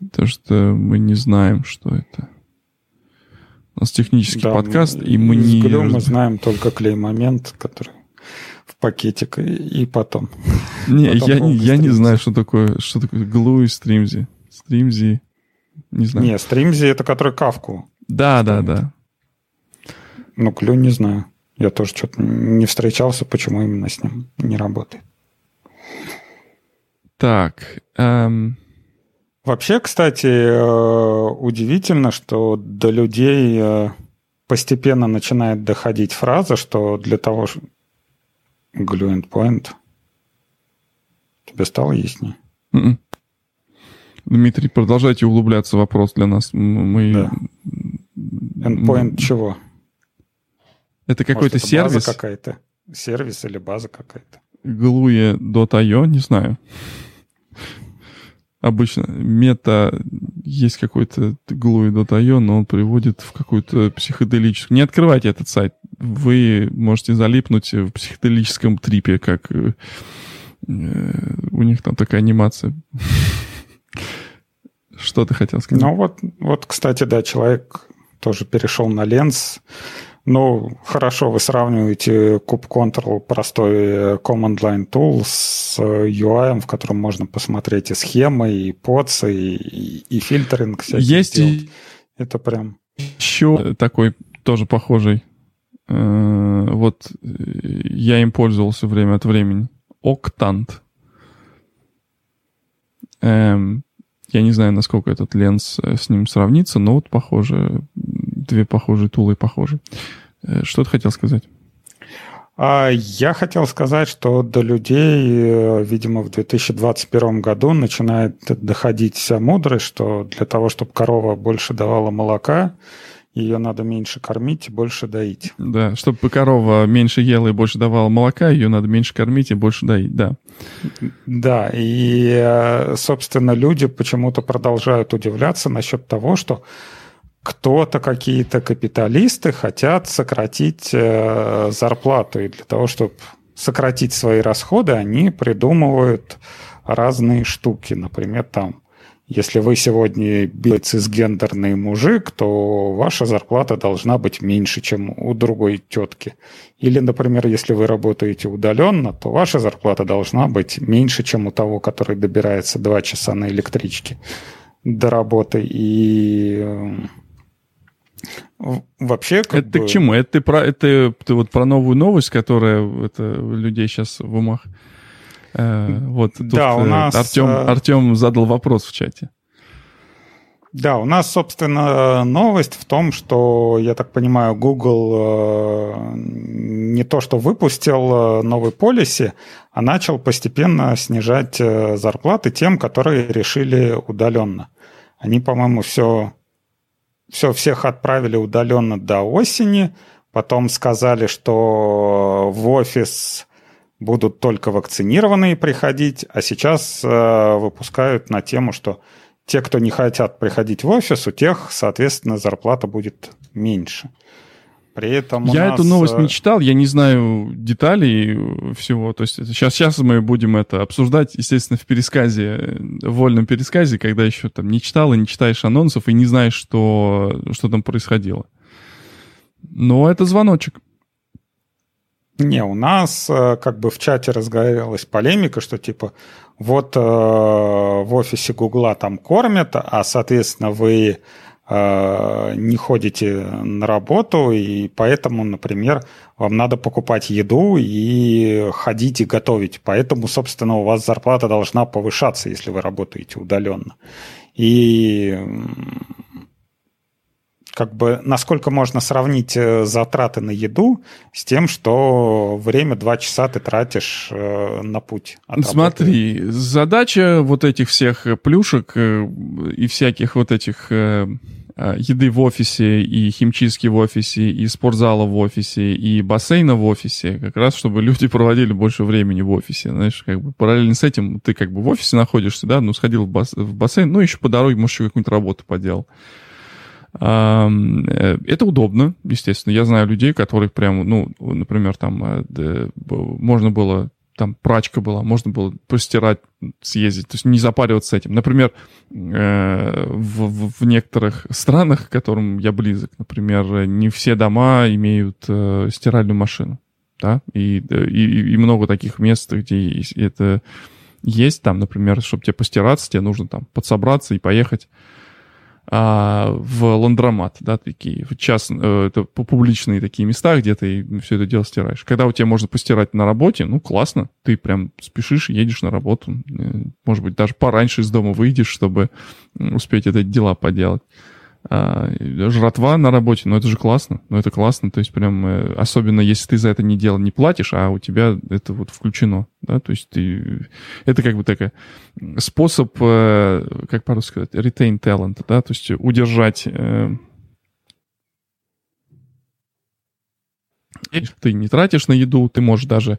Потому что мы не знаем, что это. У нас технический да, подкаст, и мы не... Глю мы знаем только клей-момент, который в пакетик, и, и потом. Не, потом я, не, я не знаю, что такое, что такое глу и стримзи. Стримзи, не знаю. Не, стримзи это который кавку. Да, да, да. Ну, глю не знаю. Я тоже что-то не встречался, почему именно с ним не работает. Так. Эм... Вообще, кстати, э, удивительно, что до людей э, постепенно начинает доходить фраза, что для того, что glue endpoint, тебе стало яснее? Mm-mm. М-м. Дмитрий, продолжайте углубляться в вопрос для нас. Мы... Да. Endpoint Мы... чего? Это какой-то сервис? База какая-то. Сервис или база какая-то. Glue.io, не знаю обычно мета есть какой-то glue.io, но он приводит в какую-то психоделическую... Не открывайте этот сайт. Вы можете залипнуть в психоделическом трипе, как э, у них там такая анимация. Что ты хотел сказать? Ну вот, вот, кстати, да, человек тоже перешел на ленс, ну, хорошо, вы сравниваете Kube Control простой э, Command Line Tool с UI, в котором можно посмотреть и схемы, и подсы, и, и фильтринг Есть и... Это прям... Еще такой тоже похожий. Э, вот э, я им пользовался время от времени. Octant. Эм, я не знаю, насколько этот ленс с ним сравнится, но вот похоже, две похожие тулы похожи. Э, что ты хотел сказать? А, я хотел сказать, что до людей, э, видимо, в 2021 году начинает доходить вся мудрость, что для того, чтобы корова больше давала молока, ее надо меньше кормить и больше доить. Да, чтобы корова меньше ела и больше давала молока, ее надо меньше кормить и больше доить, да. Да, и, э, собственно, люди почему-то продолжают удивляться насчет того, что кто-то, какие-то капиталисты хотят сократить э, зарплату. И для того, чтобы сократить свои расходы, они придумывают разные штуки. Например, там, если вы сегодня цисгендерный мужик, то ваша зарплата должна быть меньше, чем у другой тетки. Или, например, если вы работаете удаленно, то ваша зарплата должна быть меньше, чем у того, который добирается два часа на электричке до работы. И э, Вообще, как это бы... к чему? Это ты про это ты вот про новую новость, которая это людей сейчас в умах. Э, вот тут да, у э, нас Артем, э, Артем задал вопрос в чате. Да, у нас, собственно, новость в том, что, я так понимаю, Google э, не то что выпустил новый полиси, а начал постепенно снижать зарплаты тем, которые решили удаленно. Они, по-моему, все все, всех отправили удаленно до осени, потом сказали, что в офис будут только вакцинированные приходить, а сейчас э, выпускают на тему, что те, кто не хотят приходить в офис, у тех, соответственно, зарплата будет меньше. При этом я нас... эту новость не э, читал, я не знаю деталей всего. То есть сейчас, сейчас мы будем это обсуждать, естественно, в пересказе, в вольном пересказе, когда еще там не читал и не читаешь анонсов и не знаешь, что, что там происходило. Но это звоночек. Не, у нас э, как бы в чате разгорелась полемика, что типа вот э, в офисе Гугла там кормят, а соответственно вы Э, не ходите на работу, и поэтому, например, вам надо покупать еду и ходить и готовить. Поэтому, собственно, у вас зарплата должна повышаться, если вы работаете удаленно. И как бы насколько можно сравнить э, затраты на еду с тем, что время два часа ты тратишь э, на путь. Смотри, задача вот этих всех плюшек и всяких вот этих Э, еды в офисе, и химчистки в офисе, и спортзала в офисе, и бассейна в офисе, как раз чтобы люди проводили больше времени в офисе. Знаешь, как бы параллельно с этим ты как бы в офисе находишься, да, ну, сходил в, бас в бассейн, ну, еще по дороге, может, еще какую-нибудь работу поделал. Э, это удобно, естественно. Я знаю людей, которых прям, ну, например, там э, можно было там прачка была, можно было постирать, съездить, то есть не запариваться этим. Например, э, в, в некоторых странах, к которым я близок, например, не все дома имеют э, стиральную машину, да, и, и, и много таких мест, где это есть, там, например, чтобы тебе постираться, тебе нужно там подсобраться и поехать а, в ландромат, да, такие, в час, э, это публичные такие места, где ты все это дело стираешь. Когда у тебя можно постирать на работе, ну, классно, ты прям спешишь, едешь на работу, э, может быть, даже пораньше из дома выйдешь, чтобы успеть это дела поделать а, жратва на работе, ну это же классно, ну это классно, то есть прям, э, особенно если ты за это не дело не платишь, а у тебя это вот включено, да, то есть ты, это как бы такой способ, э, как по-русски сказать, retain talent, да, то есть удержать э, ты не тратишь на еду, ты можешь даже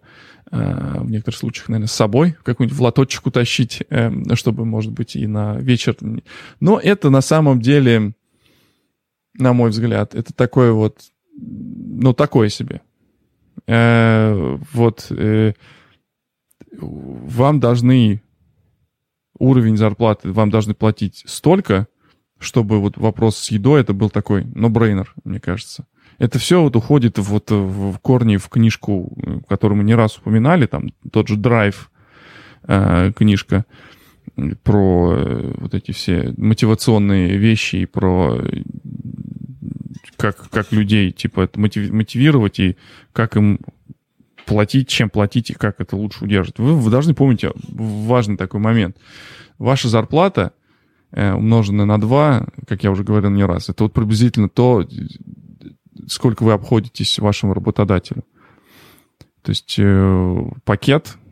в некоторых случаях, наверное, с собой какой-нибудь в лоточек утащить, чтобы, может быть, и на вечер. Но это на самом деле на мой взгляд. Это такое вот, ну, такое себе. Э, вот э, вам должны уровень зарплаты, вам должны платить столько, чтобы вот вопрос с едой это был такой, но брейнер, мне кажется. Это все вот уходит вот в корни в книжку, которую мы не раз упоминали, там тот же драйв э, книжка про э, вот эти все мотивационные вещи и про как, как людей, типа, мотивировать и как им платить, чем платить и как это лучше удерживать. Вы, вы должны помнить важный такой момент. Ваша зарплата, э, умноженная на 2, как я уже говорил не раз, это вот приблизительно то, сколько вы обходитесь вашему работодателю. То есть э, пакет э,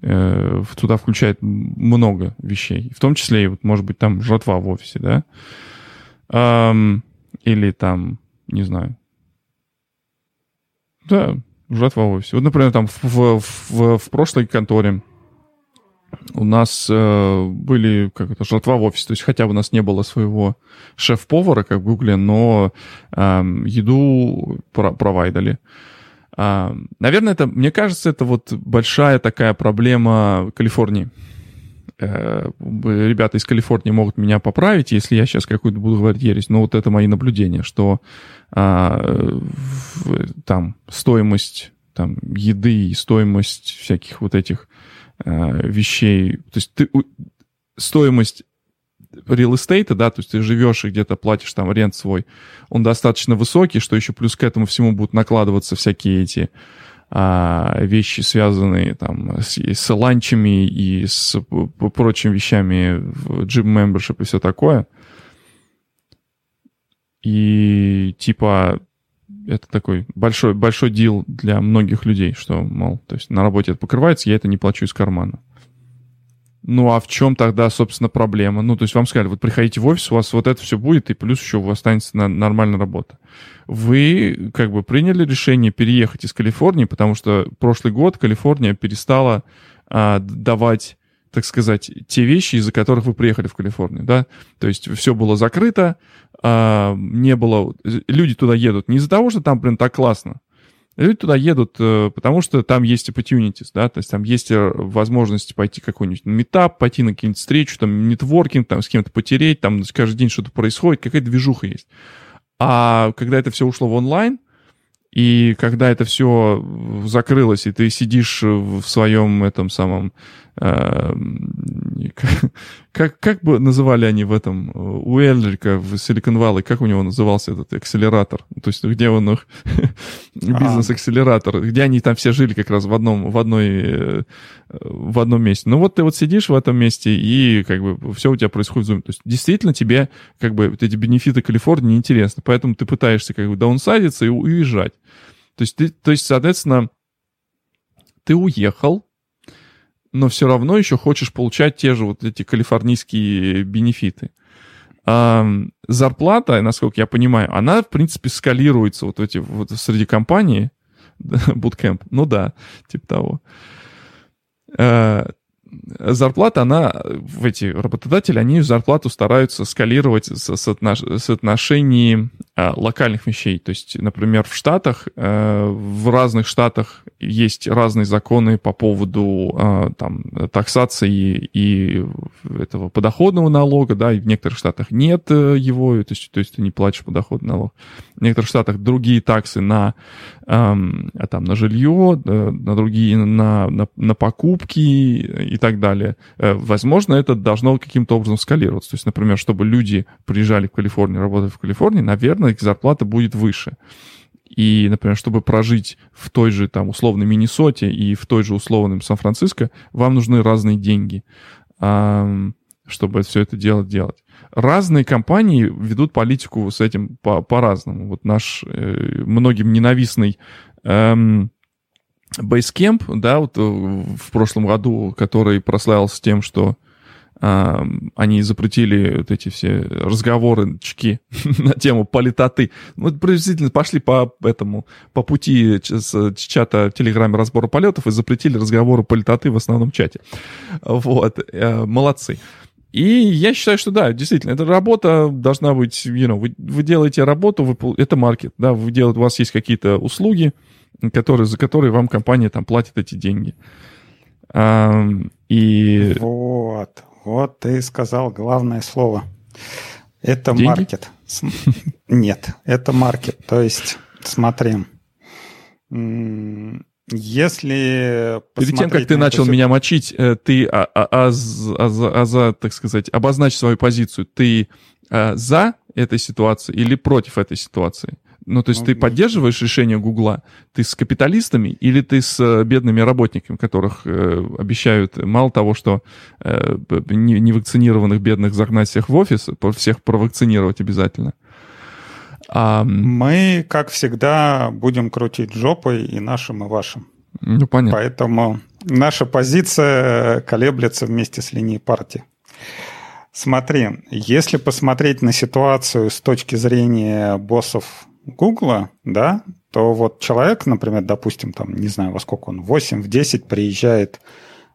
туда включает много вещей, в том числе и, вот, может быть, там жратва в офисе, да. Или там, не знаю. Да, жатва в офисе. Вот, например, там в, в, в, в прошлой конторе у нас э, были как это, жатва в офисе. То есть хотя бы у нас не было своего шеф-повара, как в Гугле, но э, еду про провайдали. Э, наверное, это, мне кажется, это вот большая такая проблема Калифорнии. Э, ребята из Калифорнии могут меня поправить, если я сейчас какую-то буду говорить ересь, но вот это мои наблюдения, что а, в, там стоимость там, еды и стоимость всяких вот этих а, вещей, то есть ты, стоимость real estate, да, то есть ты живешь и где-то платишь там рент свой, он достаточно высокий, что еще плюс к этому всему будут накладываться всякие эти а, вещи, связанные там с, с ланчами и с прочими вещами Gym Membership и все такое. И типа это такой большой, большой дел для многих людей, что, мол, то есть на работе это покрывается, я это не плачу из кармана. Ну, а в чем тогда, собственно, проблема? Ну, то есть вам сказали, вот приходите в офис, у вас вот это все будет, и плюс еще у вас останется на, нормальная работа. Вы как бы приняли решение переехать из Калифорнии, потому что прошлый год Калифорния перестала а, давать так сказать, те вещи, из-за которых вы приехали в Калифорнию, да, то есть все было закрыто, а, не было, люди туда едут не из-за того, что там, блин, так классно, Люди туда едут, э, потому что там есть opportunities, да, то есть там есть э, возможность пойти какой-нибудь метап, пойти на какие-нибудь встречу, там, нетворкинг, там, с кем-то потереть, там, каждый день что-то происходит, какая-то движуха есть. А когда это все ушло в онлайн, и когда это все закрылось, и ты сидишь в своем этом самом Эм, как, как бы называли они в этом, у Эльрика в Silicon Valley, как у него назывался этот акселератор? То есть где он их, бизнес-акселератор, где они там все жили как раз в одном, в одной, э, в одном месте. Ну вот ты вот сидишь в этом месте, и как бы все у тебя происходит в Zoom. То есть действительно тебе как бы эти бенефиты Калифорнии неинтересны, поэтому ты пытаешься как бы даунсайдиться и уезжать. То есть ты, то есть, соответственно, ты уехал, но все равно еще хочешь получать те же вот эти калифорнийские бенефиты. А, зарплата, насколько я понимаю, она, в принципе, скалируется вот эти вот среди компаний, bootcamp, ну да, типа того. А, зарплата, она, в эти работодатели, они зарплату стараются скалировать в соотнош, соотношении Э, локальных вещей. То есть, например, в Штатах, э, в разных штатах есть разные законы по поводу э, там, таксации и этого подоходного налога, да, и в некоторых штатах нет его, то есть, то есть ты не платишь подоходный налог. В некоторых штатах другие таксы на, эм, там, на жилье, на другие на, на, на покупки и так далее. Возможно, это должно каким-то образом скалироваться. То есть, например, чтобы люди приезжали в Калифорнию, работали в Калифорнии, наверное, их зарплата будет выше. И, например, чтобы прожить в той же, там, условной Миннесоте и в той же условном Сан-Франциско, вам нужны разные деньги, чтобы все это дело делать. Разные компании ведут политику с этим по- по-разному. Вот наш э, многим ненавистный эм, Basecamp, да, вот э, в прошлом году, который прославился тем, что они запретили вот эти все разговорочки на тему политоты. Мы приблизительно пошли по этому, по пути с чата в Телеграме разбора полетов и запретили разговоры политоты в основном чате. Вот, э, молодцы. И я считаю, что да, действительно, эта работа должна быть, you know, вы, вы делаете работу, вы, это маркет, да, вы делаете, у вас есть какие-то услуги, которые, за которые вам компания там платит эти деньги. И... Вот, вот ты сказал главное слово. Это Деньги? маркет. Нет, это маркет. То есть, смотри, если Перед тем, как ты начал все... меня мочить, э, ты, а, а, а, а, а, за, так сказать, обозначь свою позицию. Ты а, за этой ситуацией или против этой ситуации? Ну, то есть ну, ты поддерживаешь решение Гугла? Ты с капиталистами или ты с э, бедными работниками, которых э, обещают мало того, что э, невакцинированных бедных загнать всех в офис, всех провакцинировать обязательно? А... Мы, как всегда, будем крутить жопой и нашим, и вашим. Ну, понятно. Поэтому наша позиция колеблется вместе с линией партии. Смотри, если посмотреть на ситуацию с точки зрения боссов Гугла, да, то вот человек, например, допустим, там, не знаю, во сколько он, 8, в 10 приезжает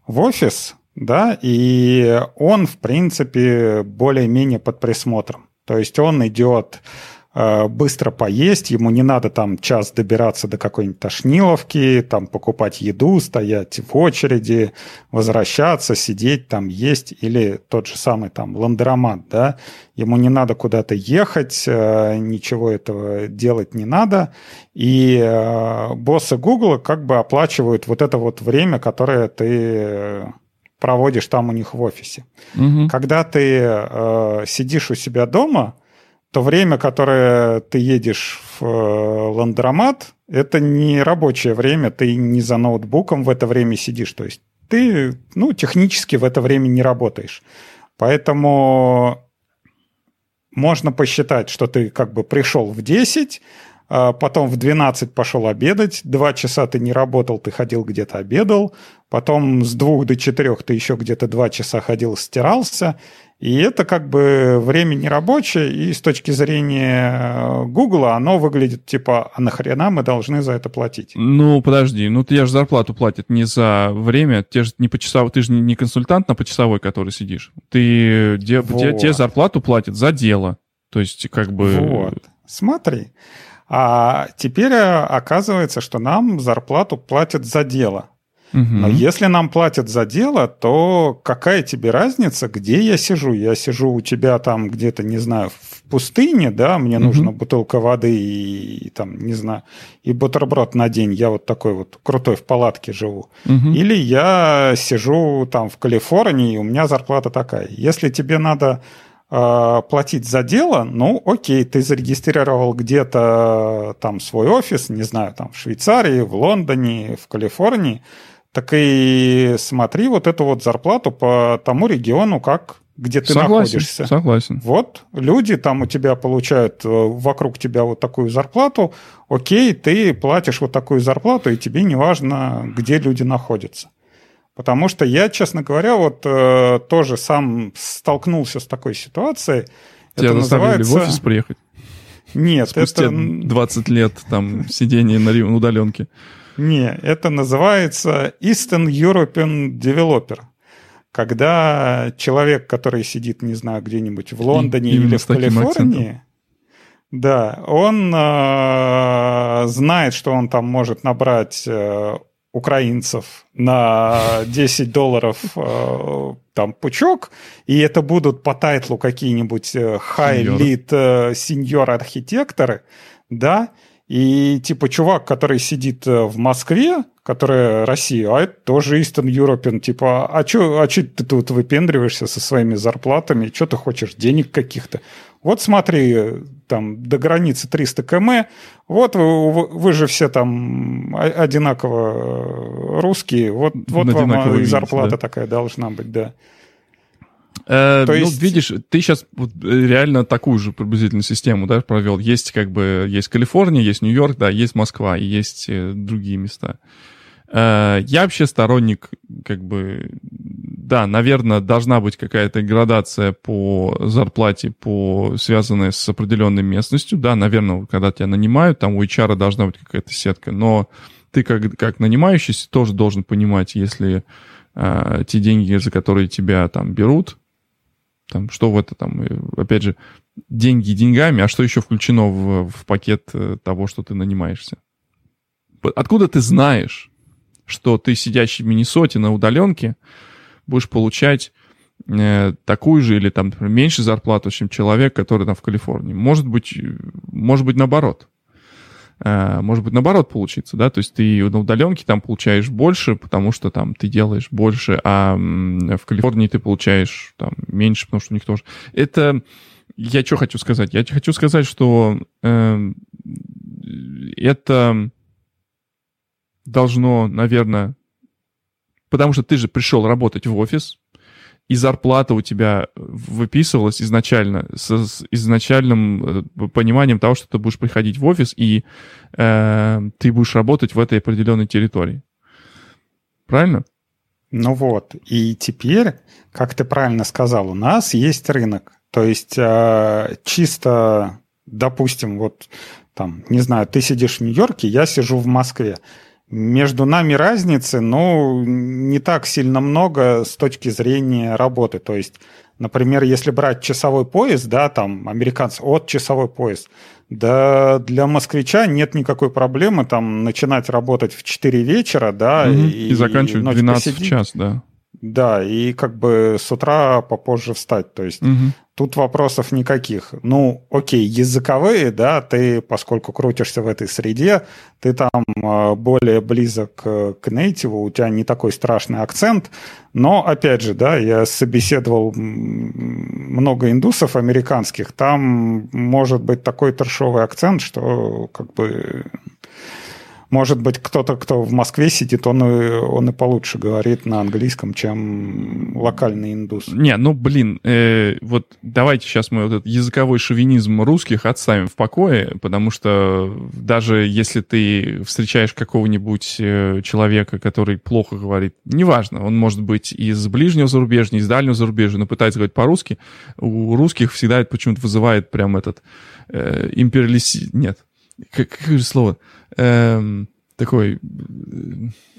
в офис, да, и он, в принципе, более-менее под присмотром. То есть он идет быстро поесть, ему не надо там час добираться до какой-нибудь Тошниловки, там покупать еду, стоять в очереди, возвращаться, сидеть там, есть, или тот же самый там ландеромат, да, ему не надо куда-то ехать, э, ничего этого делать не надо, и э, боссы Google как бы оплачивают вот это вот время, которое ты проводишь там у них в офисе. Угу. Когда ты э, сидишь у себя дома, то время, которое ты едешь в э, ландромат, это не рабочее время, ты не за ноутбуком в это время сидишь. То есть ты, ну, технически в это время не работаешь. Поэтому можно посчитать, что ты как бы пришел в 10, а потом в 12 пошел обедать, два часа ты не работал, ты ходил где-то обедал, потом с двух до четырех ты еще где-то два часа ходил, стирался, и это как бы время нерабочее, и с точки зрения Google оно выглядит типа, а нахрена мы должны за это платить? Ну, подожди, ну ты же зарплату платят не за время, те же не по часовой, ты же не консультант на почасовой, который сидишь. Ты, де, вот. те, те зарплату платят за дело. То есть как бы... Вот, смотри. А теперь э, оказывается, что нам зарплату платят за дело. Но если нам платят за дело, то какая тебе разница, где я сижу? Я сижу у тебя там где-то, не знаю, в пустыне, да, мне угу. нужна бутылка воды и, и там, не знаю, и бутерброд на день. Я вот такой вот крутой в палатке живу. Угу. Или я сижу там в Калифорнии, и у меня зарплата такая. Если тебе надо э, платить за дело, ну, окей, ты зарегистрировал где-то там свой офис, не знаю, там в Швейцарии, в Лондоне, в Калифорнии, так и смотри вот эту вот зарплату по тому региону, как где ты согласен, находишься. Согласен. Вот люди там у тебя получают э, вокруг тебя вот такую зарплату. Окей, ты платишь вот такую зарплату, и тебе не важно, где люди находятся. Потому что я, честно говоря, вот э, тоже сам столкнулся с такой ситуацией. Тебя это заставили называется... в офис приехать? Нет, Спустя это... 20 лет там сидения на удаленке. Не, это называется Eastern European Developer. Когда человек, который сидит, не знаю, где-нибудь в Лондоне и, или в Калифорнии, Да, он э, знает, что он там может набрать э, украинцев на 10 долларов э, там пучок, и это будут по тайтлу какие-нибудь э, high-lead э, сеньор-архитекторы, да, и типа чувак, который сидит э, в Москве, которая Россия, а это тоже Eastern European, типа, а чё, а чё ты тут выпендриваешься со своими зарплатами, что ты хочешь, денег каких-то? Вот смотри, там до границы 300 км, вот вы, вы же все там одинаково русские, вот, вот вам и зарплата да? такая должна быть, да. Э, То ну, есть... видишь, ты сейчас вот реально такую же приблизительную систему да, провел. Есть как бы есть Калифорния, есть Нью-Йорк, да, есть Москва и есть э, другие места. Э, я вообще сторонник, как бы, да, наверное, должна быть какая-то градация по зарплате, по, связанная с определенной местностью. Да, наверное, когда тебя нанимают, там у HR должна быть какая-то сетка, но ты как, как нанимающийся тоже должен понимать, если э, те деньги, за которые тебя там берут, там, что в это там, опять же, деньги деньгами, а что еще включено в, в пакет э, того, что ты нанимаешься? Откуда ты знаешь, что ты, сидящий в Миннесоте на удаленке, будешь получать э, такую же или там, меньше зарплату, чем человек, который там в Калифорнии? Может быть, может быть наоборот. Э, может быть, наоборот получится, да, то есть ты на удаленке там получаешь больше, потому что там ты делаешь больше, а в Калифорнии ты получаешь там меньше, потому что у них тоже... Это... Я что хочу сказать? Я хочу сказать, что э, это должно, наверное, потому что ты же пришел работать в офис, и зарплата у тебя выписывалась изначально с, с изначальным э, пониманием того, что ты будешь приходить в офис и э, ты будешь работать в этой определенной территории. Правильно? Ну вот, и теперь, как ты правильно сказал, у нас есть рынок. То есть э, чисто, допустим, вот там, не знаю, ты сидишь в Нью-Йорке, я сижу в Москве. Между нами разницы, ну, не так сильно много с точки зрения работы. То есть, например, если брать часовой пояс, да, там, американцы, от часовой пояс, да для москвича нет никакой проблемы там начинать работать в 4 вечера, да, угу. и, и заканчивать в 12 посидеть. в час, да. Да, и как бы с утра попозже встать. То есть угу. Тут вопросов никаких. Ну, окей, языковые, да, ты, поскольку крутишься в этой среде, ты там а, более близок к нейтиву, у тебя не такой страшный акцент. Но, опять же, да, я собеседовал много индусов американских, там может быть такой трешовый акцент, что как бы может быть, кто-то, кто в Москве сидит, он и, он и получше говорит на английском, чем локальный индус. Не, ну, блин, э, вот давайте сейчас мы вот этот языковой шовинизм русских отставим в покое, потому что даже если ты встречаешь какого-нибудь э, человека, который плохо говорит, неважно, он может быть из ближнего зарубежья, из дальнего зарубежья, но пытается говорить по-русски, у русских всегда это почему-то вызывает прям этот э, империалист... Нет, как, какое же слово? Эм, такой... Э,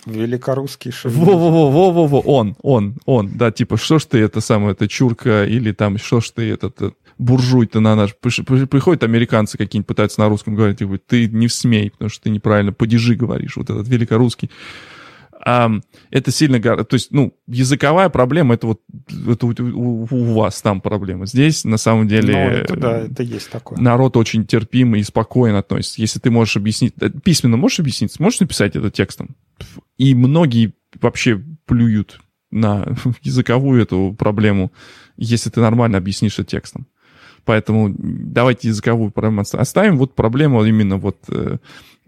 Великорусский шовинизм. Во-во-во-во-во, он, он, он, да, типа, что ж ты это самое, это чурка, или там, что ж ты этот, этот буржуй-то на наш... Приходят американцы какие-нибудь, пытаются на русском говорить, и говорят, ты не смей, потому что ты неправильно падежи говоришь, вот этот великорусский это сильно... То есть, ну, языковая проблема, это вот это у, у, вас там проблема. Здесь, на самом деле... Ну, это, да, это есть такое. Народ очень терпимый и спокойно относится. Если ты можешь объяснить... Э, письменно можешь объяснить? Можешь написать это текстом? И многие вообще плюют на языковую эту проблему, если ты нормально объяснишь это текстом. Поэтому давайте языковую проблему оставим. Вот проблема именно вот э,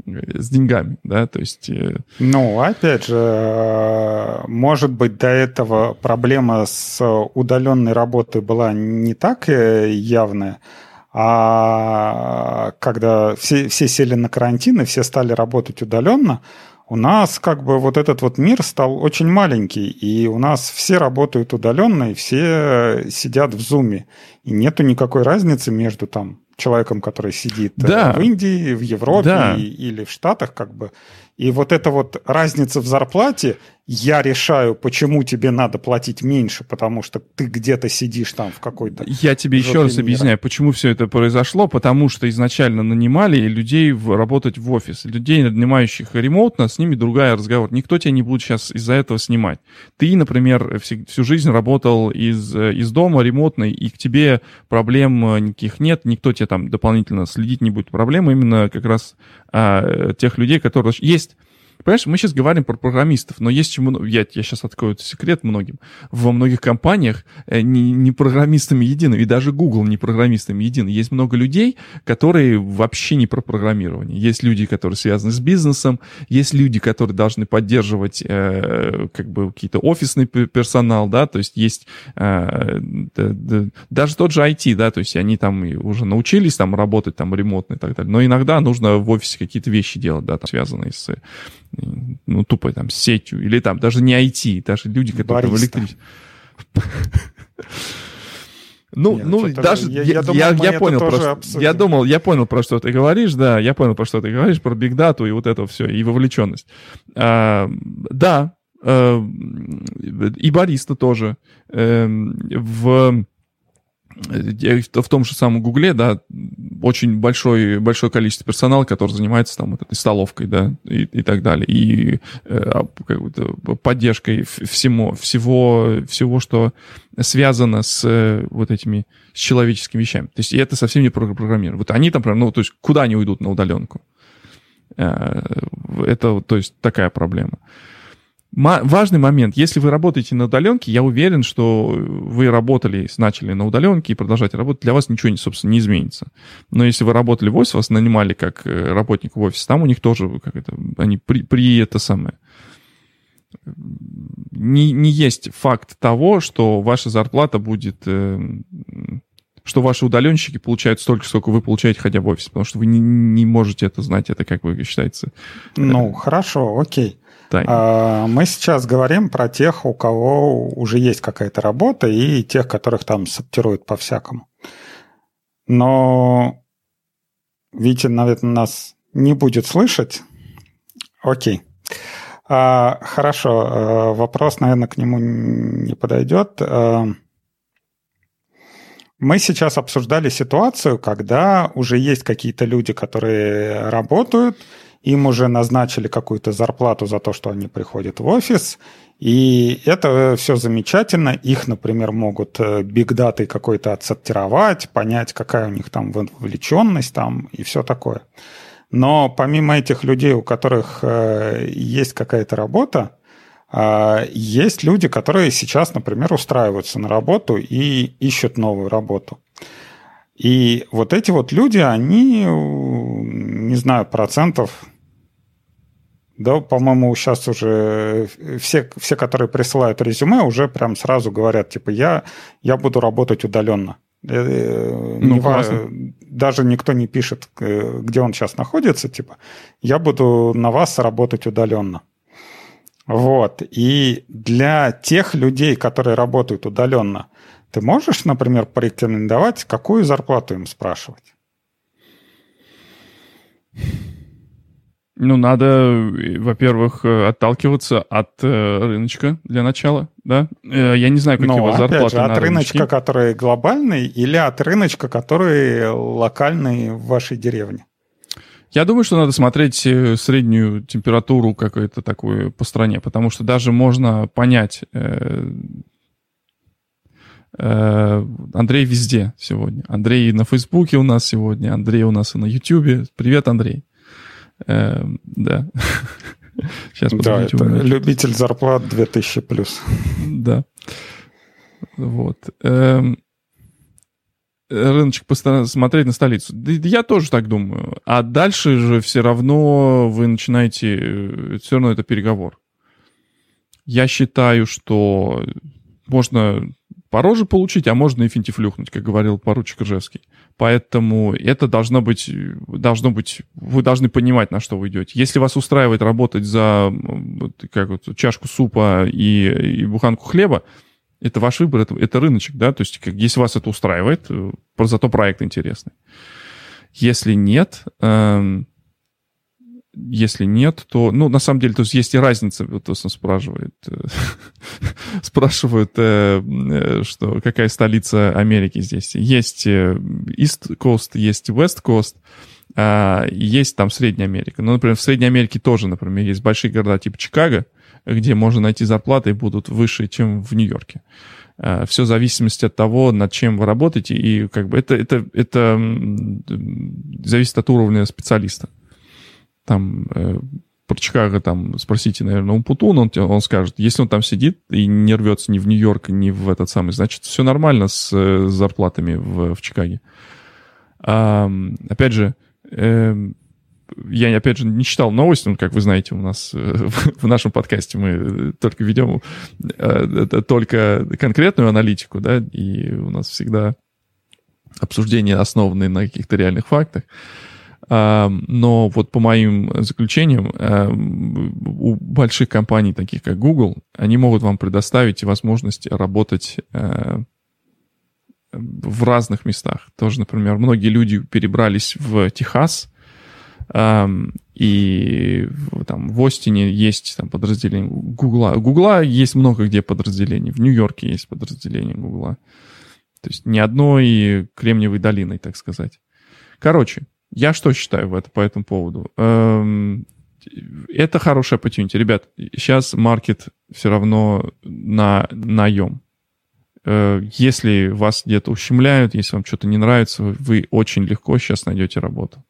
с деньгами, да, то есть... Э, ну, опять же, э, может быть, до этого проблема с удаленной работой была не так э, явная, а когда все, все сели на карантин и все стали работать удаленно, у нас как бы вот этот вот мир стал очень маленький, и у нас все работают удаленно, и все сидят в зуме, и нету никакой разницы между там человеком, который сидит да. в Индии, в Европе да. или в Штатах, как бы. И вот эта вот разница в зарплате, я решаю, почему тебе надо платить меньше, потому что ты где-то сидишь там в какой-то... Я тебе еще раз мира. объясняю, почему все это произошло. Потому что изначально нанимали людей в, работать в офис. Людей, нанимающих ремоутно, с ними другая разговор. Никто тебя не будет сейчас из-за этого снимать. Ты, например, всю, всю жизнь работал из, из дома ремонтно, и к тебе проблем никаких нет, никто тебе там дополнительно следить не будет. Проблема именно как раз а, тех людей, которые... Есть Понимаешь, мы сейчас говорим про программистов, но есть чему... Я, я сейчас открою секрет многим. Во многих компаниях э, не, не программистами едины, и даже Google не программистами едины. Есть много людей, которые вообще не про программирование. Есть люди, которые связаны с бизнесом, есть люди, которые должны поддерживать э, как бы какие-то офисный персонал, да, то есть есть э, да, да, даже тот же IT, да, то есть они там уже научились там работать там ремонтно и так далее, но иногда нужно в офисе какие-то вещи делать, да, там, связанные с ну, тупо там, сетью, или там даже не IT, даже люди, которые Бариста. в электричестве. Ну, Нет, ну, даже я, я, я, я понял, про я думал, я понял, про что ты говоришь, да, я понял, про что ты говоришь, про бигдату и вот это все, и вовлеченность. А, да, а, и бариста тоже. А, в в том же самом Гугле, да, очень большой, большое количество персонала, который занимается там вот этой столовкой, да, и, и так далее, и э, поддержкой всему, всего, всего, что связано с э, вот этими с человеческими вещами. То есть и это совсем не программирование. Вот они там, ну, то есть куда они уйдут на удаленку? Э, это, то есть, такая проблема важный момент. Если вы работаете на удаленке, я уверен, что вы работали, начали на удаленке и продолжаете работать, для вас ничего, собственно, не изменится. Но если вы работали в офисе, вас нанимали как э, работник в офис, там у них тоже как это, они при, при это самое. Не, не есть факт того, что ваша зарплата будет э, что ваши удаленщики получают столько, сколько вы получаете, ходя в офис, потому что вы не, не можете это знать, это как бы считается. Ну, хорошо, окей. А, мы сейчас говорим про тех, у кого уже есть какая-то работа, и тех, которых там сортируют по-всякому. Но Витя, наверное, нас не будет слышать. Окей. А, хорошо, а, вопрос, наверное, к нему не подойдет. Мы сейчас обсуждали ситуацию, когда уже есть какие-то люди, которые работают, им уже назначили какую-то зарплату за то, что они приходят в офис, и это все замечательно. Их, например, могут бигдатой э, какой-то отсортировать, понять, какая у них там вовлеченность там и все такое. Но помимо этих людей, у которых э, есть какая-то работа, э, есть люди, которые сейчас, например, устраиваются на работу и ищут новую работу. И вот эти вот люди, они, не знаю, процентов, да, по-моему, сейчас уже все, все, которые присылают резюме, уже прям сразу говорят, типа, я, я буду работать удаленно. Э, э, ну, не даже никто не пишет, э, где он сейчас находится, типа, я буду на вас работать удаленно. Вот. И для тех людей, которые работают удаленно, ты можешь, например, порекомендовать, какую зарплату им спрашивать? Ну, надо, во-первых, отталкиваться от э, рыночка для начала, да? Э, я не знаю, какие Но, вас зарплаты же, от рыночка, рыночке. который глобальный, или от рыночка, который локальный в вашей деревне? Я думаю, что надо смотреть э, среднюю температуру какую-то такую по стране, потому что даже можно понять, э, Э, Андрей везде сегодня. Андрей на Фейсбуке у нас сегодня, Андрей у нас и на Ютубе. Привет, Андрей. Э, да. Сейчас да, это любитель зарплат 2000 плюс. Да. Вот. Эм, рыночек смотреть на столицу. Я тоже так думаю. А дальше же все равно вы начинаете... Э, все равно это переговор. Я считаю, что можно по роже получить, а можно и финтифлюхнуть, как говорил поручик Ржевский. Поэтому это должно быть, должно быть, вы должны понимать, на что вы идете. Если вас устраивает работать за как вот, чашку супа и, и буханку хлеба, это ваш выбор, это, это рыночек, да, то есть как, если вас это устраивает, зато проект интересный. Если нет, эм, если нет, то, ну, на самом деле, то есть есть и разница, вот он спрашивает, э, спрашивают, э, э, что какая столица Америки здесь. Есть East Coast, есть West Coast, а, есть там Средняя Америка. Ну, например, в Средней Америке тоже, например, есть большие города типа Чикаго, где можно найти зарплаты будут выше, чем в Нью-Йорке. А, Все в зависимости от того, над чем вы работаете, и как бы это, это, это зависит от уровня специалиста там э, про Чикаго там спросите, наверное, Умпутун, он, он скажет, если он там сидит и не рвется ни в Нью-Йорк, ни в этот самый, значит, все нормально с, с зарплатами в, в Чикаге. А, опять же, э, я, опять же, не читал новости, ну, как вы знаете, у нас э, в нашем подкасте мы только ведем э, только конкретную аналитику, да, и у нас всегда обсуждения основаны на каких-то реальных фактах. Но вот по моим заключениям, у больших компаний, таких как Google, они могут вам предоставить возможность работать э, в разных местах. Тоже, например, многие люди перебрались в Техас, и там в Остине есть там подразделение Гугла. Гугла есть много где подразделений. В Нью-Йорке есть подразделение Гугла. То есть ни одной кремниевой долиной, так сказать. Короче, я что считаю в это, по этому поводу? Эм, это хорошая opportunity. Ребят, сейчас маркет все равно на наем. Э, если вас где-то ущемляют, если вам что-то не нравится, вы очень легко сейчас найдете работу.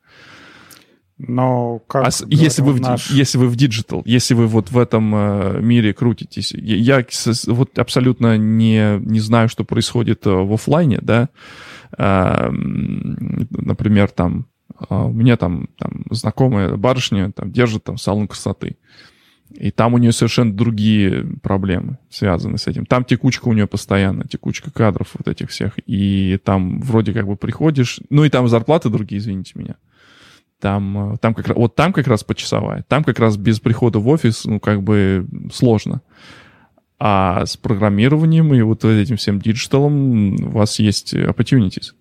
Но как а если вы, наш... в, если вы в digital, если вы вот в этом э, мире крутитесь, я, я вот абсолютно не, не знаю, что происходит э, в офлайне, да, э, например, там у меня там, там знакомая барышня там держит там салон красоты. И там у нее совершенно другие проблемы связаны с этим. Там текучка у нее постоянно, текучка кадров вот этих всех. И там вроде как бы приходишь... Ну и там зарплаты другие, извините меня. Там, там как раз, вот там как раз почасовая. Там как раз без прихода в офис, ну, как бы сложно. А с программированием и вот этим всем диджиталом у вас есть opportunities.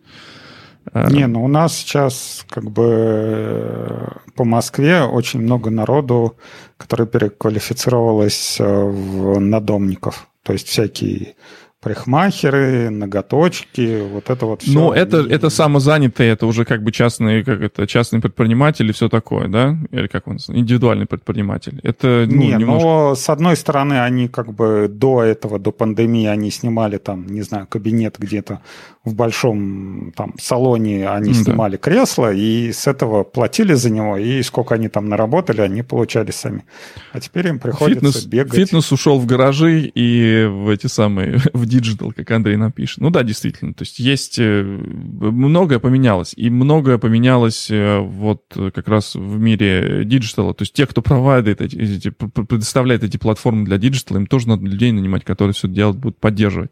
Э, Не, ну у нас сейчас как бы э, по Москве очень много народу, который переквалифицировалось э, в надомников. То есть всякие парикмахеры, ноготочки, вот это вот все. Ну, это, это самозанятые, это уже как бы частный, как это, частный предприниматель и все такое, да? Или как он индивидуальный предприниматель. Это, ну, Не, немножко... но с одной стороны, они как бы до этого, до пандемии, они снимали там, не знаю, кабинет где-то в большом там салоне, они да. снимали кресло, и с этого платили за него, и сколько они там наработали, они получали сами. А теперь им приходится фитнес, бегать. Фитнес ушел в гаражи и в эти самые, в digital, как Андрей напишет. Ну да, действительно, то есть есть, э, многое поменялось, и многое поменялось э, вот как раз в мире диджитала, то есть те, кто провайдит эти, эти, предоставляет эти платформы для диджитала, им тоже надо людей нанимать, которые все это делать будут поддерживать.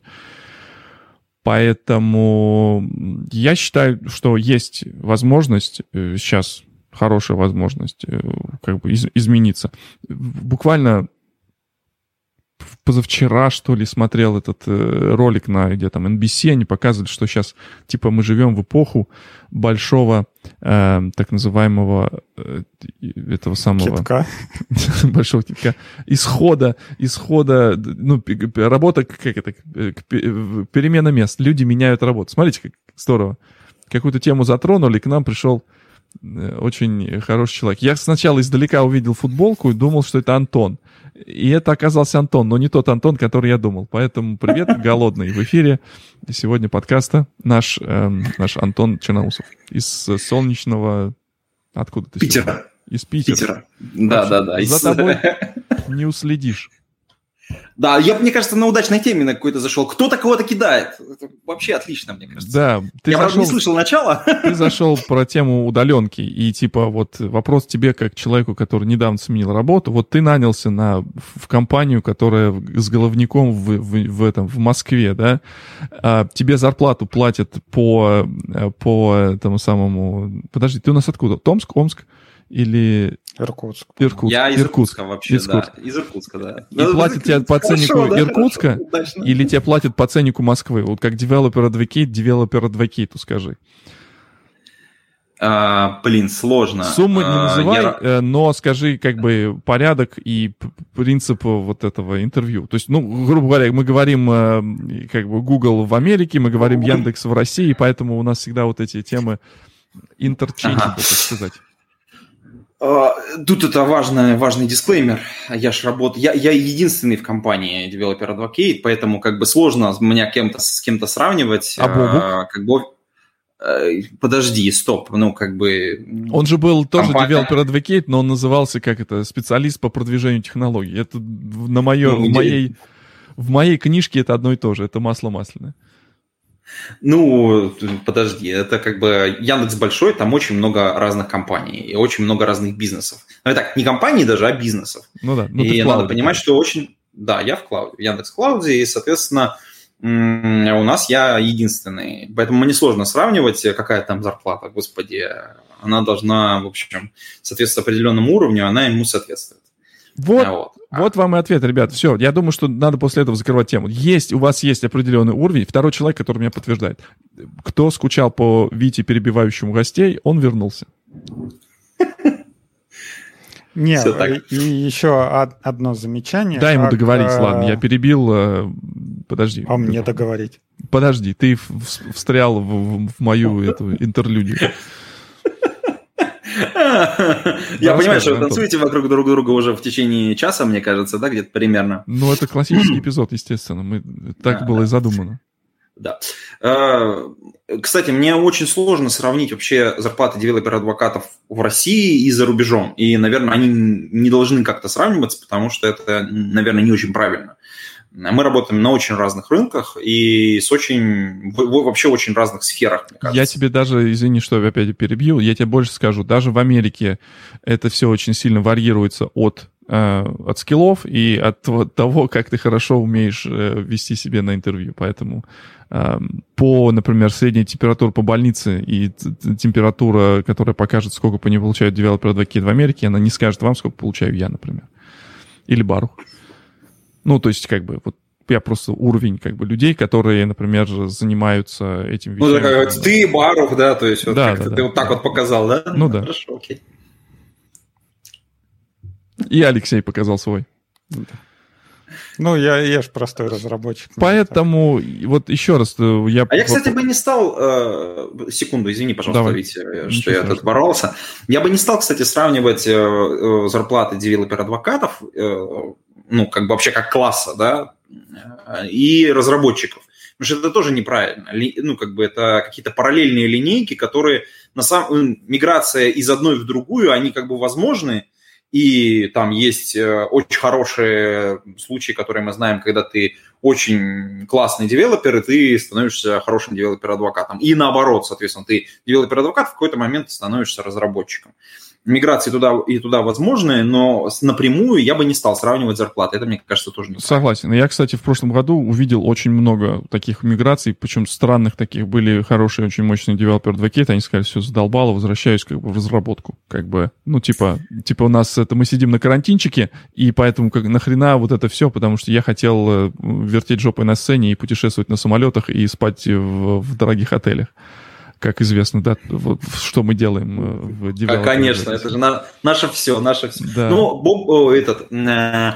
Поэтому я считаю, что есть возможность э, сейчас хорошая возможность как бы измениться. Буквально позавчера, что ли, смотрел этот э, ролик на где там NBC, они показывали, что сейчас, типа, мы живем в эпоху большого, э, так называемого, э, этого самого... Китка. большого китка. Исхода, исхода, ну, работа, как это, перемена мест. Люди меняют работу. Смотрите, как здорово. Какую-то тему затронули, к нам пришел э, очень хороший человек. Я сначала издалека увидел футболку и думал, что это Антон. И это оказался Антон, но не тот Антон, который я думал. Поэтому привет, голодный в эфире. Сегодня подкаста наш, эм, наш Антон Черноусов из солнечного... Откуда ты? Питера. Сегодня? Из Питера. Питера. Да, да, да. За тобой не уследишь. Да, я, мне кажется, на удачной теме на какой-то зашел. Кто-то кого-то кидает. Это вообще отлично, мне кажется. Да. Ты я, зашел, правда, не слышал начала. Ты зашел про тему удаленки. И, типа, вот вопрос тебе, как человеку, который недавно сменил работу. Вот ты нанялся на, в компанию, которая с головником в, в, в, этом, в Москве, да? А, тебе зарплату платят по, по этому самому... Подожди, ты у нас откуда? Томск? Омск? Или... Иркутск. Иркутск. Я из Иркутска вообще, Иркутск. да. Из Иркутска, да. И ну, платят тебе по ценнику хорошо, Иркутска да, или тебе платят по ценнику Москвы? Вот как девелопер advocate, девелопер advocate, скажи. А, блин, сложно. Суммы не А, называй, я- э, но скажи как бы порядок и принцип вот этого интервью. То есть, ну, грубо говоря, мы говорим э, как бы Google в Америке, мы говорим Яндекс в России, поэтому у нас всегда вот эти темы интерчейнджа, Ага. так сказать. А, Тут это важный, важный дисклеймер. Я ж работаю... Я, я единственный в компании Developer Advocate, поэтому как бы сложно меня кем-то, с кем-то сравнивать. А Бобук? А, Как бы... э, Подожди, стоп. Ну, как бы... Он же был тоже developer advocate, но он назывался как это специалист по продвижению технологий. Это на мое, Ну, в моей в моей книжке это одно и то же. Это масло масляное. Ну, подожди, это как бы Яндекс большой, там очень много разных компаний и очень много разных бизнесов. Ну, так, не компаний даже, а бизнесов. Ну да. Ну, и надо клауде, понимать, что очень... Да, я в клауде, в Яндекс Клауде, и, соответственно, у нас я единственный. Поэтому мне сложно сравнивать, какая там зарплата, господи. Она должна, в общем, соответствовать определенному уровню, она ему соответствует. Вот, А вот. вот вам и ответ, ребят. Все, я думаю, что надо после этого закрывать тему. Есть, у вас есть определенный уровень. Второй человек, который меня подтверждает. Кто скучал по Вите, перебивающему гостей, он вернулся. Не, Всё так. и еще од- одно замечание. Дай ему договорить, э, ладно, я перебил. э, Подожди. А мне договорить. Подожди, ты встрял в мою эту интерлюдию. Я понимаю, что вы танцуете вокруг друг друга уже в течение часа, мне кажется, да, где-то примерно. Ну, это классический эпизод, естественно. Мы, так было и задумано. Да. Э, Кстати, мне очень сложно сравнить вообще зарплаты девелопер-адвокатов в России и за рубежом. И, наверное, они не должны как-то сравниваться, потому что это, наверное, не очень правильно. Мы работаем на очень разных рынках и с очень, вообще очень разных сферах, мне кажется. Я тебе даже, извини, что я опять перебью, я тебе больше скажу, даже в Америке это все очень сильно варьируется от, э, от скиллов и от того, как ты хорошо умеешь э, вести себе на интервью. Поэтому э, по, например, средней температуре по больнице и температура, которая покажет, сколько по ней получают девелопер адвокат в Америке, она не скажет вам, сколько получаю я, например. Или Барух. Ну, то есть, как бы, вот я просто уровень как бы людей, которые, например, занимаются этим Ну, вещами. такая вот ты, Барух, да, то есть вот Да, да, ты да. вот так вот показал, да? Ну да. Хорошо, окей. И Алексей показал свой. Ну, я, я же простой разработчик. Поэтому, вот еще раз, э, я... А я, кстати, бы не стал... э, секунду, извини, пожалуйста, Давай. Витя, э, Ничего что я тут боролся. Я бы не стал, кстати, сравнивать э, э, зарплаты девелопер-адвокатов, э, ну, как бы вообще как класса, да, и разработчиков. Потому что это тоже неправильно. Ли- ну, как бы это какие-то параллельные линейки, которые на самом... Миграция из одной в другую, они как бы возможны, и там есть э, очень хорошие случаи, которые мы знаем, когда ты очень классный девелопер, и ты становишься хорошим девелопер-адвокатом. И наоборот, соответственно, ты девелопер-адвокат, в какой-то момент становишься разработчиком. Миграции туда и туда возможны, но напрямую я бы не стал сравнивать зарплаты. Это, мне кажется, тоже не Согласен. Я, кстати, в прошлом году увидел очень много таких миграций, причем странных таких. Были хорошие, очень мощные девелопер адвокаты они сказали, все, задолбало, возвращаюсь как бы в разработку. Как бы, ну, типа, типа у нас это мы сидим на карантинчике, и поэтому как нахрена вот это все, потому что я хотел э, вертеть жопой на сцене и путешествовать на самолетах и спать в, в дорогих отелях. Как известно, да, вот что мы делаем э, в А, developer Конечно, это же на- наше все, наше все. Да. Ну, Боб, о, этот, э,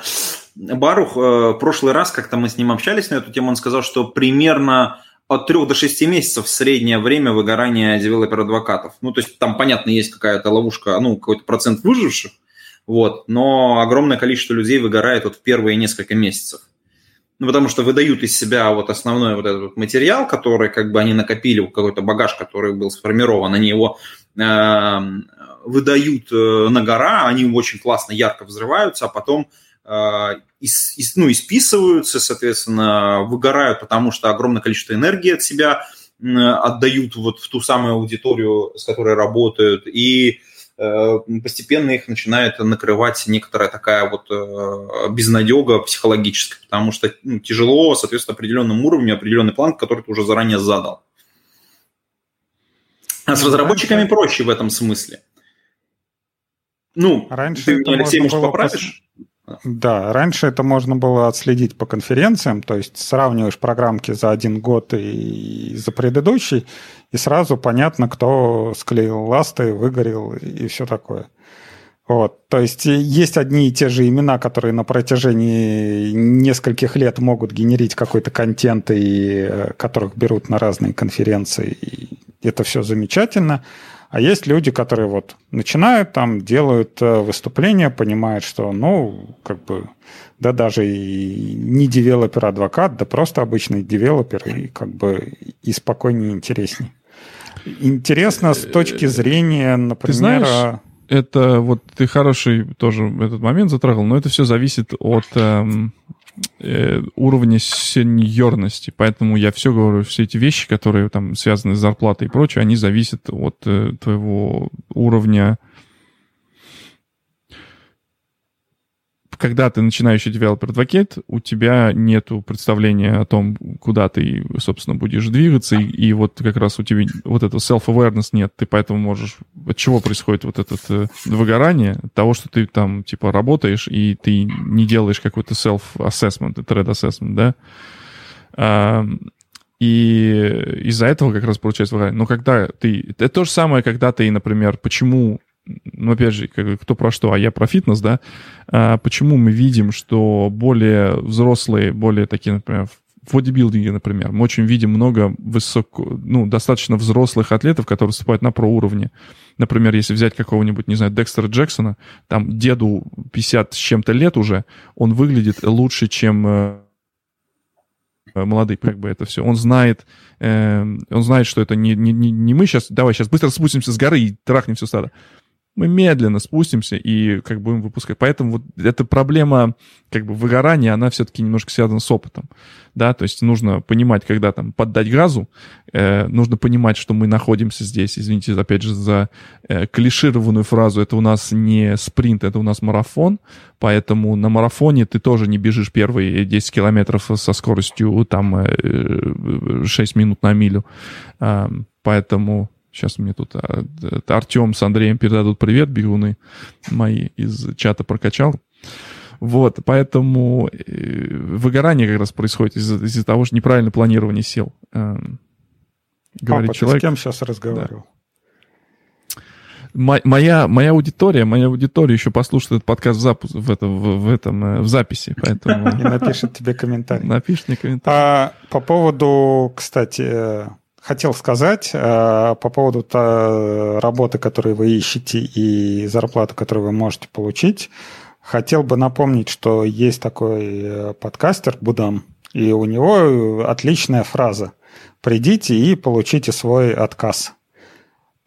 Барух, э, в прошлый раз как-то мы с ним общались на эту тему, он сказал, что примерно от 3 до 6 месяцев среднее время выгорания девелопер-адвокатов. Ну, то есть там, понятно, есть какая-то ловушка, ну, какой-то процент выживших, вот, но огромное количество людей выгорает вот в первые несколько месяцев. Ну, потому что выдают из себя вот основной вот этот материал, который как бы они накопили, какой-то багаж, который был сформирован, они его э, выдают на гора, они очень классно, ярко взрываются, а потом э, ис- ну, исписываются, соответственно, выгорают, потому что огромное количество энергии от себя отдают вот в ту самую аудиторию, с которой работают, и постепенно их начинает накрывать некоторая такая вот э, безнадега психологическая, потому что ну, тяжело, соответственно, определенному уровню, определенный план, который ты уже заранее задал. А с Ну, разработчиками проще в этом смысле. Ну, Раньше ты Алексей, может, поправишь? Да, раньше это можно было отследить по конференциям, то есть сравниваешь программки за один год и за предыдущий, и сразу понятно, кто склеил ласты, выгорел и все такое. Вот, то есть есть одни и те же имена, которые на протяжении нескольких лет могут генерить какой-то контент, и э, которых берут на разные конференции, и это все замечательно. А есть люди, которые вот начинают там, делают э, выступления, понимают, что, ну, как бы, да даже и не девелопер-адвокат, да просто обычный девелопер, и как бы и спокойнее, и интереснее. Интересно с точки э, зрения, например... Ты знаешь, это вот ты хороший тоже этот момент затрагивал, но это все зависит от эм, э, уровня сеньорности. Поэтому я все говорю, все эти вещи, которые там связаны с зарплатой и прочее, они зависят от э, твоего уровня когда ты начинающий advocate, у тебя нету представления о том, куда ты, собственно, будешь двигаться, и, и вот как раз у тебя вот это self-awareness нет, ты поэтому можешь... От чего происходит вот это э, выгорание? От того, что ты там, типа, работаешь, и ты не делаешь какой-то self-assessment, thread assessment, да? А, и из-за этого как раз получается выгорание. Но когда ты... Это то же самое, когда ты, например, почему ну, опять же, кто про что, а я про фитнес, да, а почему мы видим, что более взрослые, более такие, например, в бодибилдинге, например, мы очень видим много высоко, ну, достаточно взрослых атлетов, которые выступают на проуровне. Например, если взять какого-нибудь, не знаю, Декстера Джексона, там деду 50 с чем-то лет уже, он выглядит лучше, чем э, молодые, как бы это все. Он знает, э, он знает, что это не, не, не мы сейчас, давай сейчас быстро спустимся с горы и трахнем все стадо мы медленно спустимся и как будем выпускать. Поэтому вот эта проблема как бы выгорания, она все-таки немножко связана с опытом, да, то есть нужно понимать, когда там поддать газу, э, нужно понимать, что мы находимся здесь, извините, опять же, за э, клишированную фразу, это у нас не спринт, это у нас марафон, поэтому на марафоне ты тоже не бежишь первые 10 километров со скоростью там э, 6 минут на милю, э, поэтому Сейчас мне тут а, Артем с Андреем передадут привет, бегуны мои из чата прокачал. Вот, поэтому э, выгорание как раз происходит из-за, из того, что неправильное планирование сил. Эм, говорит Папа, человек. ты с кем сейчас разговаривал? Да. Моя, моя аудитория, моя аудитория еще послушает этот подкаст в, запуск, в, это, в, в, этом, э, в записи, поэтому... И напишет тебе комментарий. Напишет мне комментарий. А, по поводу, кстати, хотел сказать э, по поводу та, работы, которую вы ищете, и зарплаты, которую вы можете получить. Хотел бы напомнить, что есть такой э, подкастер Будам, и у него отличная фраза «Придите и получите свой отказ».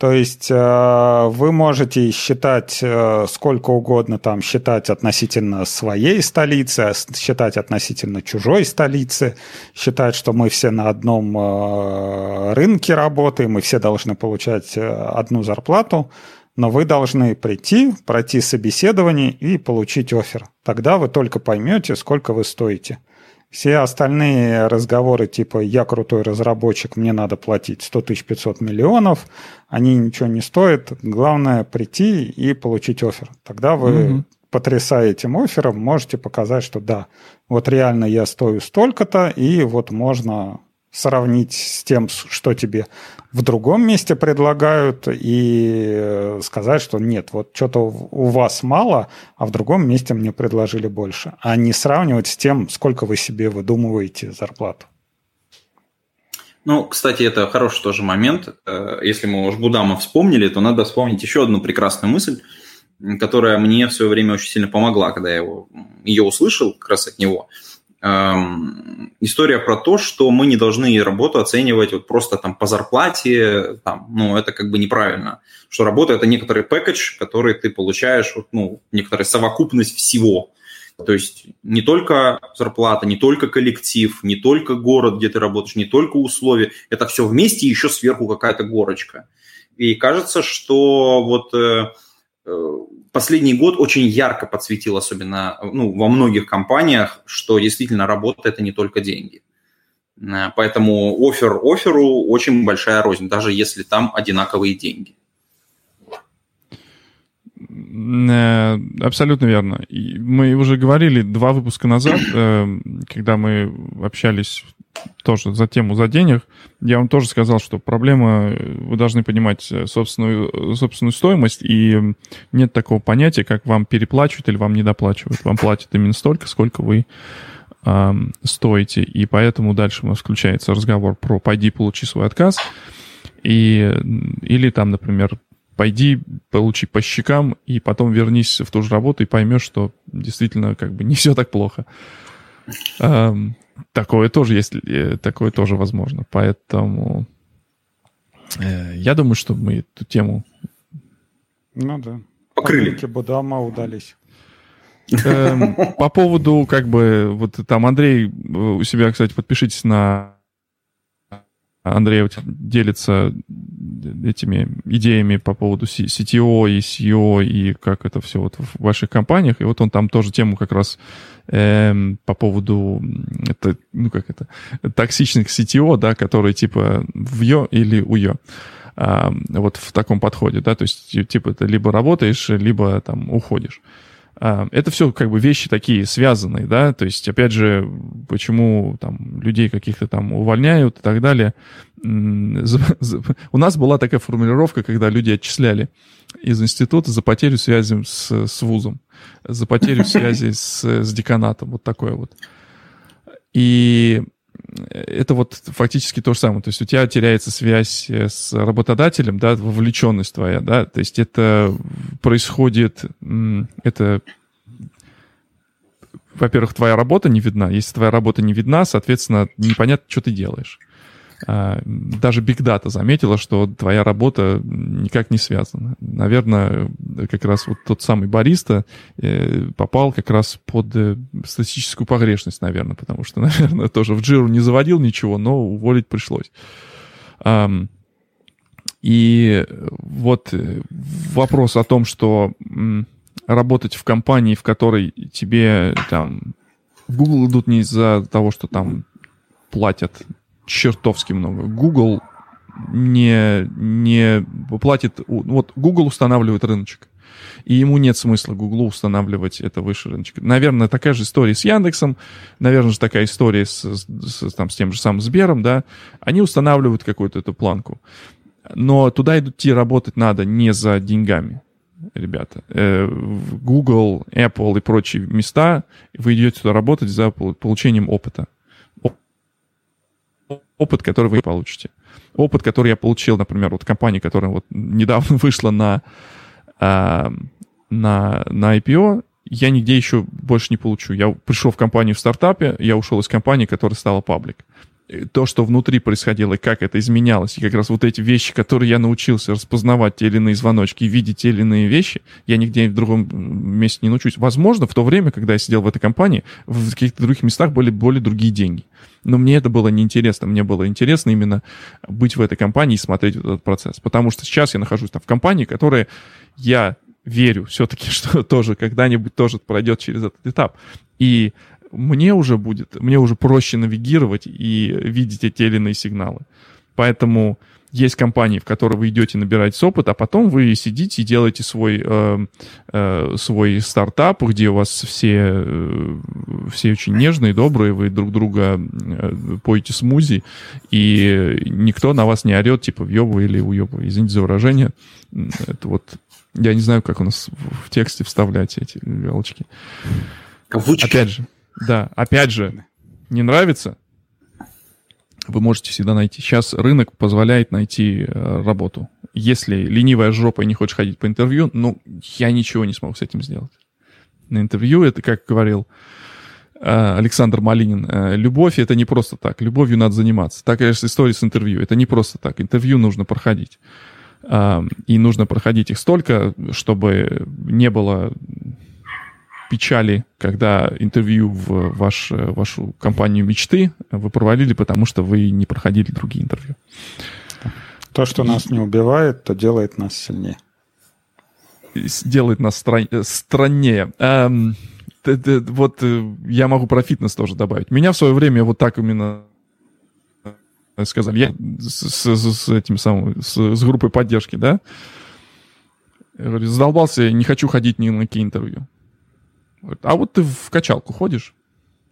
То есть э, вы можете считать э, сколько угодно, там, считать относительно своей столицы, а считать относительно чужой столицы, считать, что мы все на одном э, рынке работаем, и все должны получать одну зарплату, но вы должны прийти, пройти собеседование и получить офер. Тогда вы только поймете, сколько вы стоите. Все остальные разговоры типа «я крутой разработчик, мне надо платить 100 тысяч 500 миллионов», они ничего не стоят. Главное прийти и получить офер. Тогда вы, mm-hmm. потрясая этим оффером, можете показать, что да, вот реально я стою столько-то, и вот можно сравнить с тем, что тебе в другом месте предлагают, и э, сказать, что нет, вот что-то у вас мало, а в другом месте мне предложили больше. А не сравнивать с тем, сколько вы себе выдумываете зарплату. Ну, кстати, это хороший тоже момент. Э, если мы уж Будама вспомнили, то надо вспомнить еще одну прекрасную мысль, которая мне в свое время очень сильно помогла, когда я его, ее услышал как раз от него – история про то, что мы не должны работу оценивать вот просто там по зарплате, там, ну, это как бы неправильно. Что работа – это некоторый пэкэдж, который ты получаешь, вот, ну, некоторая совокупность всего. То есть не только зарплата, не только коллектив, не только город, где ты работаешь, не только условия. Это все вместе, еще сверху какая-то горочка. И кажется, что вот э, э последний год очень ярко подсветил, особенно ну, во многих компаниях, что действительно работа – это не только деньги. Э, поэтому офер оферу очень большая рознь, даже если там одинаковые деньги. Э, абсолютно верно. Мы уже говорили два выпуска назад, э, когда мы общались тоже за тему за денег, я вам тоже сказал, что проблема, э, вы должны понимать собственную, собственную стоимость, и нет такого понятия, как вам переплачивают или вам недоплачивают. Вам платят именно столько, сколько вы э, стоите, и поэтому дальше у нас включается разговор про «пойди, получи свой отказ», и, или там, например, пойди, получи по щекам, и потом вернись в ту же работу и поймешь, что действительно как бы не все так плохо. Эм, такое тоже есть, э, такое тоже возможно. Поэтому э, я думаю, что мы эту тему... Ну да. Покрыли. Будама удались. Эм, по поводу, как бы, вот там Андрей э, у себя, кстати, подпишитесь на Андрей делится этими идеями по поводу CTO и SEO и как это все вот в ваших компаниях. И вот он там тоже тему как раз э, по поводу это, ну как это, токсичных CTO, да, которые типа в ё или у ё. А, вот в таком подходе, да, то есть типа ты либо работаешь, либо там уходишь. А, это все как бы вещи такие связанные, да, то есть, опять же, почему там людей каких-то там увольняют и так далее. У нас была такая формулировка, когда люди отчисляли из института за потерю связи с, с вузом, за потерю связи с, с деканатом, вот такое вот. И это вот фактически то же самое. То есть у тебя теряется связь э, с работодателем, да, вовлеченность твоя, да, то есть это происходит, это во-первых, твоя работа не видна. Если твоя работа не видна, соответственно, непонятно, что ты делаешь. А, даже Big Data заметила, что твоя работа никак не связана. Наверное, как раз вот тот самый бариста э, попал как раз под э, статистическую погрешность, наверное, потому что, наверное, тоже в Джиру не заводил ничего, но уволить пришлось. И вот э, вопрос о том, что работать в компании, в которой тебе там в Google идут не из-за того, что там платят чертовски много. Google не, не платит... Вот Google устанавливает рыночек. И ему нет смысла Google устанавливать это выше рыночка. Наверное, такая же история с Яндексом, наверное же такая история с, с, там, с тем же самым Сбером, да. Они устанавливают какую-то эту планку. Но туда идти работать надо не за деньгами, ребята. Э, Google, Apple и прочие места вы идете туда работать за получением опыта опыт, который вы получите. Опыт, который я получил, например, вот компания, которая вот недавно вышла на, э, на, на IPO, я нигде еще больше не получу. Я пришел в компанию в стартапе, я ушел из компании, которая стала паблик то, что внутри происходило, и как это изменялось, и как раз вот эти вещи, которые я научился распознавать те или иные звоночки видеть те или иные вещи, я нигде в другом месте не научусь. Возможно, в то время, когда я сидел в этой компании, в каких-то других местах были более другие деньги. Но мне это было неинтересно. Мне было интересно именно быть в этой компании и смотреть этот процесс. Потому что сейчас я нахожусь там в компании, которая я верю все-таки, что тоже когда-нибудь тоже пройдет через этот этап. И мне уже будет, мне уже проще навигировать и видеть эти или иные сигналы. Поэтому есть компании, в которые вы идете набирать опыт, а потом вы сидите и делаете свой, э, э, свой стартап, где у вас все, э, все очень нежные, добрые, вы друг друга э, поете смузи, и никто на вас не орет, типа, въебу или уебу. Извините за выражение. Это вот, я не знаю, как у нас в тексте вставлять эти галочки. Кавычки. Опять же, да, опять же, не нравится, вы можете всегда найти. Сейчас рынок позволяет найти э, работу. Если ленивая жопа и не хочешь ходить по интервью, ну, я ничего не смогу с этим сделать. На интервью это, как говорил э, Александр Малинин, э, любовь это не просто так. Любовью надо заниматься. Так и история с интервью. Это не просто так. Интервью нужно проходить. И нужно проходить их столько, чтобы не было печали, когда интервью в ваш, вашу компанию мечты вы провалили, потому что вы не проходили другие интервью. То, что нас не убивает, то делает нас сильнее. Делает нас стран... страннее. Эм, вот э, я могу про фитнес тоже добавить. Меня в свое время вот так именно сказали. Я с, с, с этим самым, с, с группой поддержки, да, Я говорю, задолбался, не хочу ходить ни на какие интервью. А вот ты в качалку ходишь?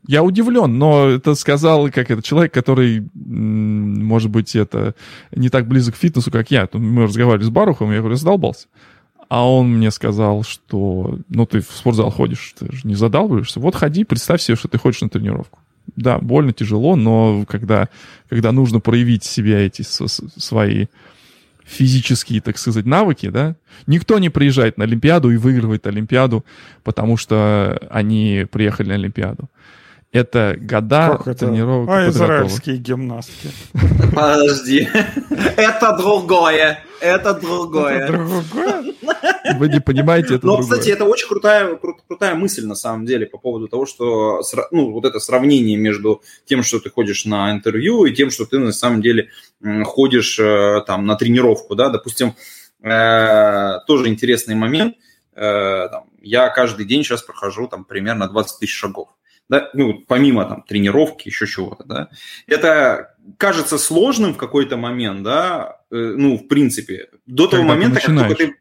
Я удивлен, но это сказал как это человек, который, может быть, это не так близок к фитнесу, как я. Мы разговаривали с Барухом, я говорю, задолбался. А он мне сказал, что, ну, ты в спортзал ходишь, ты же не задалбываешься. Вот ходи, представь себе, что ты ходишь на тренировку. Да, больно, тяжело, но когда, когда нужно проявить себя эти свои физические, так сказать, навыки, да, никто не приезжает на Олимпиаду и выигрывает Олимпиаду, потому что они приехали на Олимпиаду. Это года как это? тренировок. А израильские гимнастки. Подожди. Это другое. Это другое. Это другое? Вы не понимаете, это Но, другое. кстати, это очень крутая, кру- крутая мысль на самом деле по поводу того, что ну, вот это сравнение между тем, что ты ходишь на интервью, и тем, что ты на самом деле ходишь э, там на тренировку, да, допустим, э, тоже интересный момент. Э, я каждый день сейчас прохожу там примерно 20 тысяч шагов да, ну, помимо там тренировки, еще чего-то, да, это кажется сложным в какой-то момент, да, э, ну, в принципе, до того Когда момента, как только ты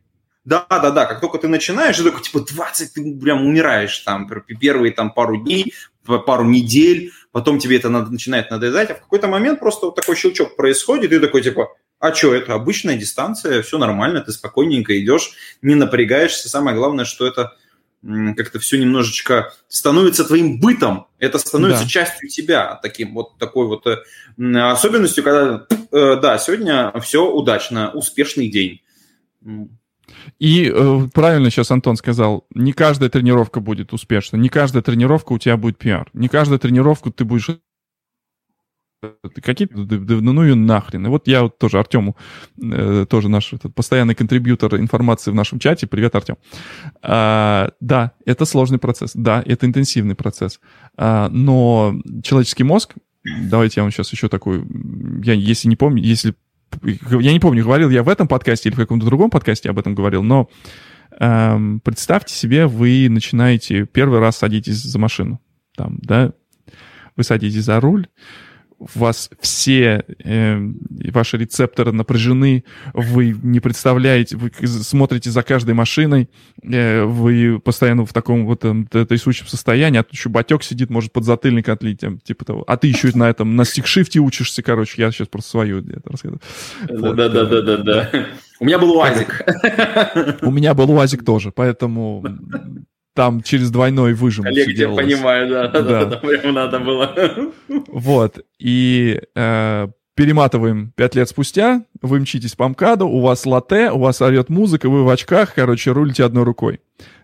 да, да, да, как только ты начинаешь, ты такой, типа, 20, ты прям умираешь там, первые там пару дней, пару недель, потом тебе это надо, начинает надоедать, а в какой-то момент просто вот такой щелчок происходит, и ты такой, типа, а что, это обычная дистанция, все нормально, ты спокойненько идешь, не напрягаешься, самое главное, что это как-то все немножечко становится твоим бытом, это становится да. частью тебя, таким вот такой вот э, особенностью, когда, э, да, сегодня все удачно, успешный день. И э, правильно сейчас Антон сказал, не каждая тренировка будет успешна, не каждая тренировка у тебя будет пиар, не каждая тренировку ты будешь какие ну ее нахрен. И вот я вот тоже Артему, э, тоже наш этот постоянный контрибьютор информации в нашем чате. Привет, Артем. А, да, это сложный процесс, да, это интенсивный процесс. А, но человеческий мозг, давайте я вам сейчас еще такой, я если не помню, если я не помню, говорил я в этом подкасте или в каком-то другом подкасте об этом говорил, но эм, представьте себе, вы начинаете первый раз садитесь за машину, там, да, вы садитесь за руль, у вас все э, ваши рецепторы напряжены, вы не представляете, вы смотрите за каждой машиной, э, вы постоянно в таком вот э, трясущем состоянии, а тут еще батек сидит, может под затыльник отлить, типа того. А ты еще на этом, на стикшифте учишься, короче, я сейчас просто свою это рассказываю. Да-да-да-да-да. У меня был УАЗик. У меня был УАЗик тоже, поэтому там через двойной выжим Коллег, я понимаю, да, да, да, да, прям надо было. Вот, и э, перематываем пять лет спустя, вы мчитесь по МКАДу, у вас латте, у вас орет музыка, вы в очках, короче, рулите одной рукой.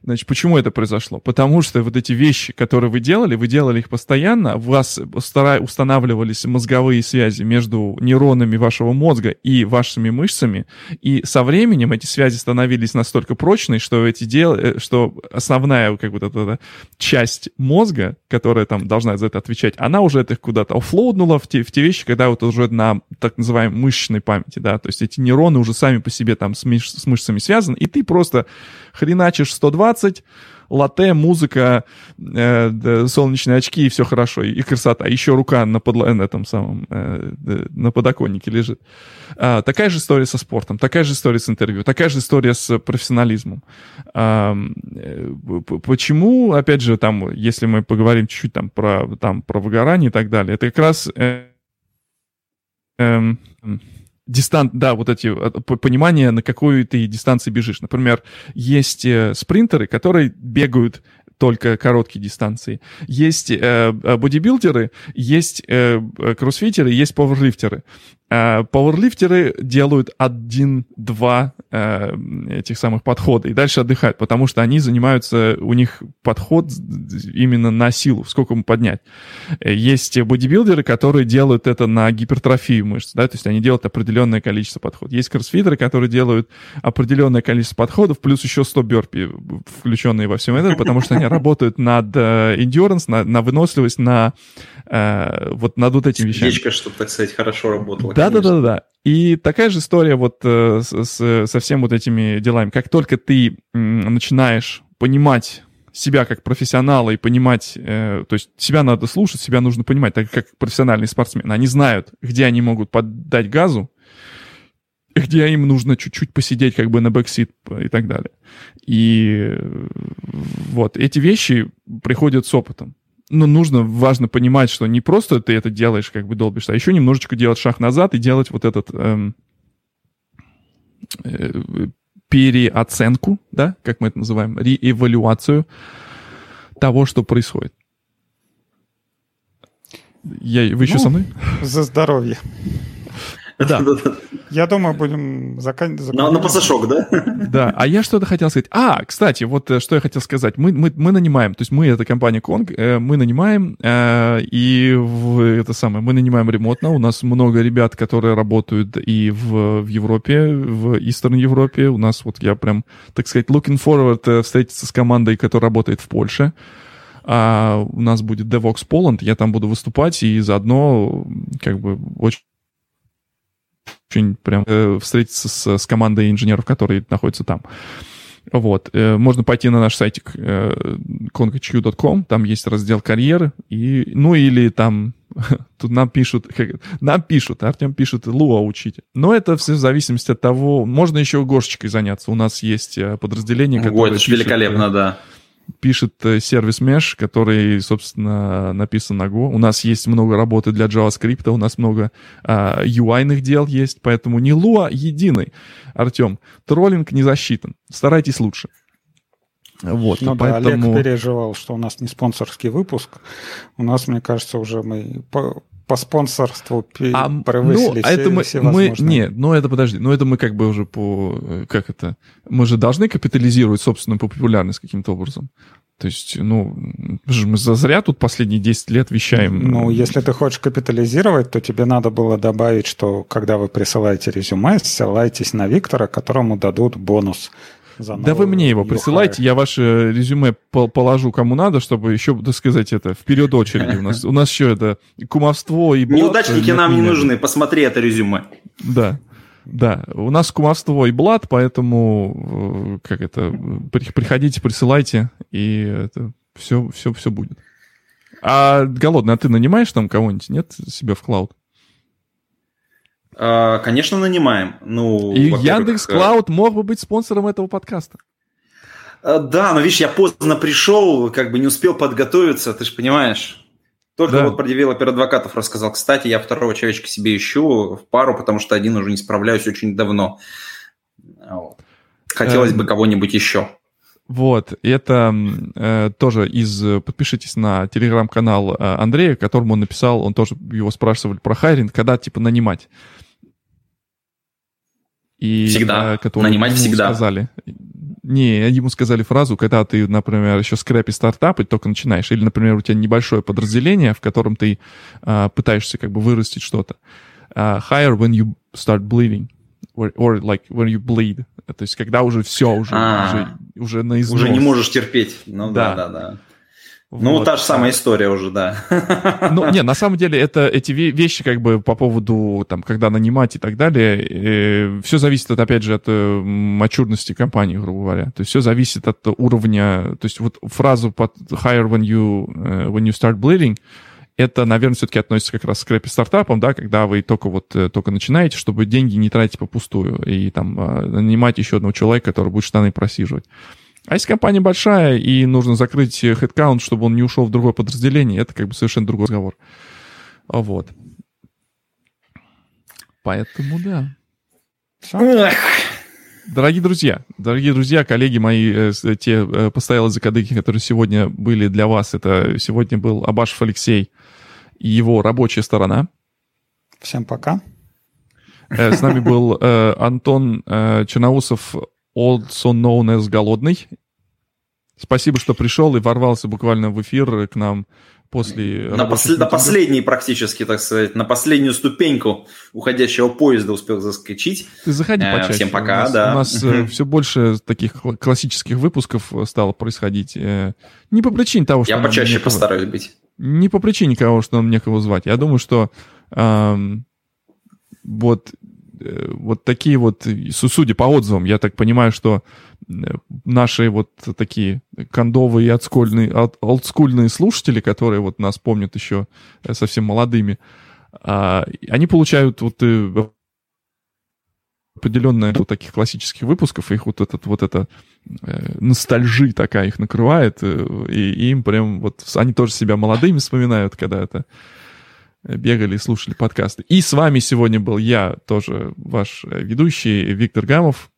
Значит, почему это произошло? Потому что вот эти вещи, которые вы делали, вы делали их постоянно, у вас устанавливались мозговые связи между нейронами вашего мозга и вашими мышцами, и со временем эти связи становились настолько прочные, что эти дел, э, что основная как бы эта часть мозга, которая там должна за это отвечать, она уже это куда-то оффлоуднула в те, в те вещи, когда вот уже на так называемой мышечной памяти, да, то есть эти нейроны уже сами по себе там с, мыш с мышцами связаны, и ты просто хреначишь 120, латте, музыка, э, солнечные очки, и все хорошо, и, и красота. Еще рука на, подла- на этом самом, э, на подоконнике лежит. А, такая же история со спортом, такая же история с интервью, такая же история с профессионализмом. А, э, почему, опять же, там, если мы поговорим чуть-чуть там про, там, про выгорание и так далее, это как раз... Э, э, дистан, да, вот эти понимания, на какой ты дистанции бежишь. Например, есть э, спринтеры, которые бегают только короткие дистанции. Есть э, э бодибилдеры, есть э, кроссфитеры, есть пауэрлифтеры. Э, пауэрлифтеры делают один-два э, этих самых подхода и дальше отдыхают, потому что они занимаются, у них подход именно на силу, сколько ему поднять. Есть бодибилдеры, которые делают это на гипертрофию мышц, да, то есть они делают определенное количество подходов. Есть кроссфитеры, которые делают определенное количество подходов, плюс еще 100 бёрпи, включенные во всем этом, потому что они работают над э, endurance, на, на выносливость, на э, вот над вот этими вещами. Печка, чтобы, так сказать, хорошо работала. Да, да, да, да. И такая же история вот э, с, с, со всем вот этими делами. Как только ты начинаешь понимать себя как профессионала и понимать, э, то есть себя надо слушать, себя нужно понимать, так как профессиональные спортсмены, они знают, где они могут поддать газу, где им нужно чуть-чуть посидеть как бы на бэксит и так далее. И вот эти вещи приходят с опытом. Но нужно, важно понимать, что не просто ты это делаешь, как бы долбишь, а еще немножечко делать шаг назад и делать вот этот эм, э, переоценку, да, как мы это называем, реэвалюацию того, что происходит. Я, вы еще ну, со мной? За здоровье. Да. Я думаю, будем заканчивать. На, на пасашок, да? Да, а я что-то хотел сказать. А, кстати, вот э, что я хотел сказать. Мы, мы, мы нанимаем, то есть мы, это компания Kong, э, мы нанимаем, э, и в, это самое, мы нанимаем ремонтно. У нас много ребят, которые работают и в, в Европе, в Eastern Европе. У нас вот я прям, так сказать, looking forward встретиться с командой, которая работает в Польше. А у нас будет DevOps Poland, я там буду выступать, и заодно как бы очень очень прям э, встретиться с, с командой инженеров, которые находятся там. Вот. Э, можно пойти на наш сайтик э, concohq.com, там есть раздел карьеры, и, ну или там тут нам пишут, как, нам пишут, Артем пишет, Луа учите. Но это все в зависимости от того, можно еще горщикой заняться. У нас есть э, подразделение, которое... Ой, это пишет, великолепно, да пишет э, сервис Mesh, который, собственно, написан на Go. У нас есть много работы для JavaScript, у нас много а, UI-ных дел есть, поэтому не Lua единый. Артем, троллинг не засчитан. Старайтесь лучше. Вот, ну поэтому... да, Олег переживал, что у нас не спонсорский выпуск. У нас, мне кажется, уже мы по спонсорству а, превысили ну, все, это мы, все мы Не, ну это подожди, ну это мы как бы уже по... Э, как это? Мы же должны капитализировать собственную популярность каким-то образом. То есть, ну, мы зазря тут последние 10 лет вещаем. Ну, если ты хочешь капитализировать, то тебе надо было добавить, что когда вы присылаете резюме, ссылайтесь на Виктора, которому дадут бонус да вы мне его присылайте, я ваше резюме положу кому надо, чтобы еще, так сказать, это вперед очереди. У нас, у нас еще это кумовство и блат. Неудачники нам не нужны, посмотри это резюме. Да. Да, у нас кумовство и блат, поэтому э, как это, приходите, присылайте, и это все, все, все будет. А голодный, а ты нанимаешь там кого-нибудь, нет, себе в клауд? А, конечно, нанимаем. Ну, И Яндекс Клауд мог бы быть спонсором этого подкаста. А, да, но видишь, я поздно пришел, как бы не успел подготовиться, ты же понимаешь. Только да. вот про девелопер адвокатов рассказал. Кстати, я второго человечка себе ищу в пару, потому что один уже не справляюсь очень давно. Хотелось бы эм. кого-нибудь еще. Вот, это э, тоже из... Подпишитесь на телеграм-канал э, Андрея, которому он написал, он тоже его спрашивали про hiring, когда, типа, нанимать. И, всегда. Э, Нанимать всегда. Сказали. Не, ему сказали фразу, когда ты, например, еще стартап и только начинаешь, или, например, у тебя небольшое подразделение, в котором ты э, пытаешься как бы вырастить что-то. Uh, hire when you start bleeding. Or, or like when you bleed. То есть когда уже все, уже, а, уже, уже на износ. Уже не можешь терпеть. Ну да, да, да. да. Ну, вот. та же самая история уже, да. Ну, не, на самом деле, это эти вещи, как бы, по поводу, там, когда нанимать и так далее, э, все зависит, от, опять же, от э, мачурности компании, грубо говоря. То есть все зависит от уровня, то есть вот фразу под hire when you, uh, when you start bleeding, это, наверное, все-таки относится как раз к скрэпи стартапам, да, когда вы только вот э, только начинаете, чтобы деньги не тратить попустую и там э, нанимать еще одного человека, который будет штаны просиживать. А если компания большая и нужно закрыть хедкаунт, чтобы он не ушел в другое подразделение, это как бы совершенно другой разговор. Вот. Поэтому да. Дорогие друзья, дорогие друзья, коллеги мои, э, те э, постоялые закадыки, которые сегодня были для вас, это сегодня был Абашев Алексей и его рабочая сторона. Всем пока. Э, с нами был Антон Черноусов, also known as Голодный. Спасибо, что пришел и ворвался буквально в эфир к нам после... На, пос... на последний практически, так сказать, на последнюю ступеньку уходящего поезда успел заскочить. Ты заходи э, почаще. Всем пока, у нас, да. У нас uh все больше таких классических выпусков стало происходить. Э, не по причине того, что... Я почаще некого... постараюсь быть. Не по причине того, что нам некого звать. Я думаю, что эм, вот Э, вот такие вот, судя по отзывам, я так понимаю, что э, наши вот такие кондовые и отскольные, олдскульные слушатели, которые вот нас помнят еще э, совсем молодыми, а, они получают вот определенное вот таких классических выпусков, их вот этот вот это э, ностальжи такая их накрывает, э, и, и им прям вот они тоже себя молодыми вспоминают, когда это бегали и слушали подкасты. И с вами сегодня был я, тоже ваш ведущий Виктор Гамов.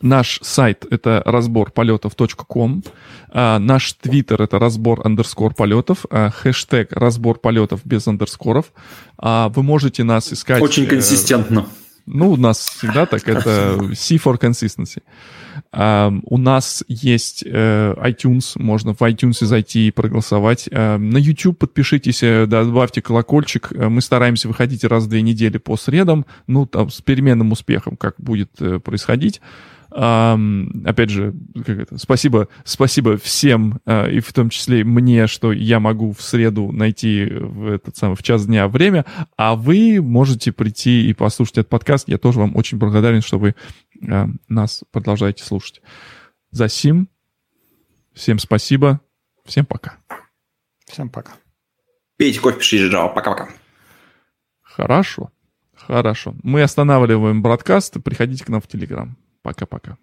Наш сайт — это разбор полетов.ком. А, наш твиттер — это разбор андерскор полетов. А, хэштег разбор полетов без андерскоров. А, вы можете нас искать... Очень э, консистентно. Ну, у нас всегда так, это C for consistency. Uh, у нас есть uh, iTunes, можно в iTunes зайти и проголосовать. Uh, на YouTube подпишитесь, uh, добавьте колокольчик. Uh, мы стараемся выходить раз в две недели по средам, ну, там, с переменным успехом, как будет происходить. Опять же, как это, спасибо, спасибо всем, uh, и в том числе мне, что я могу в среду найти в этот самый в час дня время, а вы можете прийти и послушать этот подкаст. Я тоже вам очень благодарен, что вы uh, нас продолжаете слушать. За сим. Всем спасибо. Всем пока. Всем пока. Пейте кофе, пишите Java. Пока-пока. Хорошо. Хорошо. Мы останавливаем бродкаст. Приходите к нам в Телеграм. Пока-пока.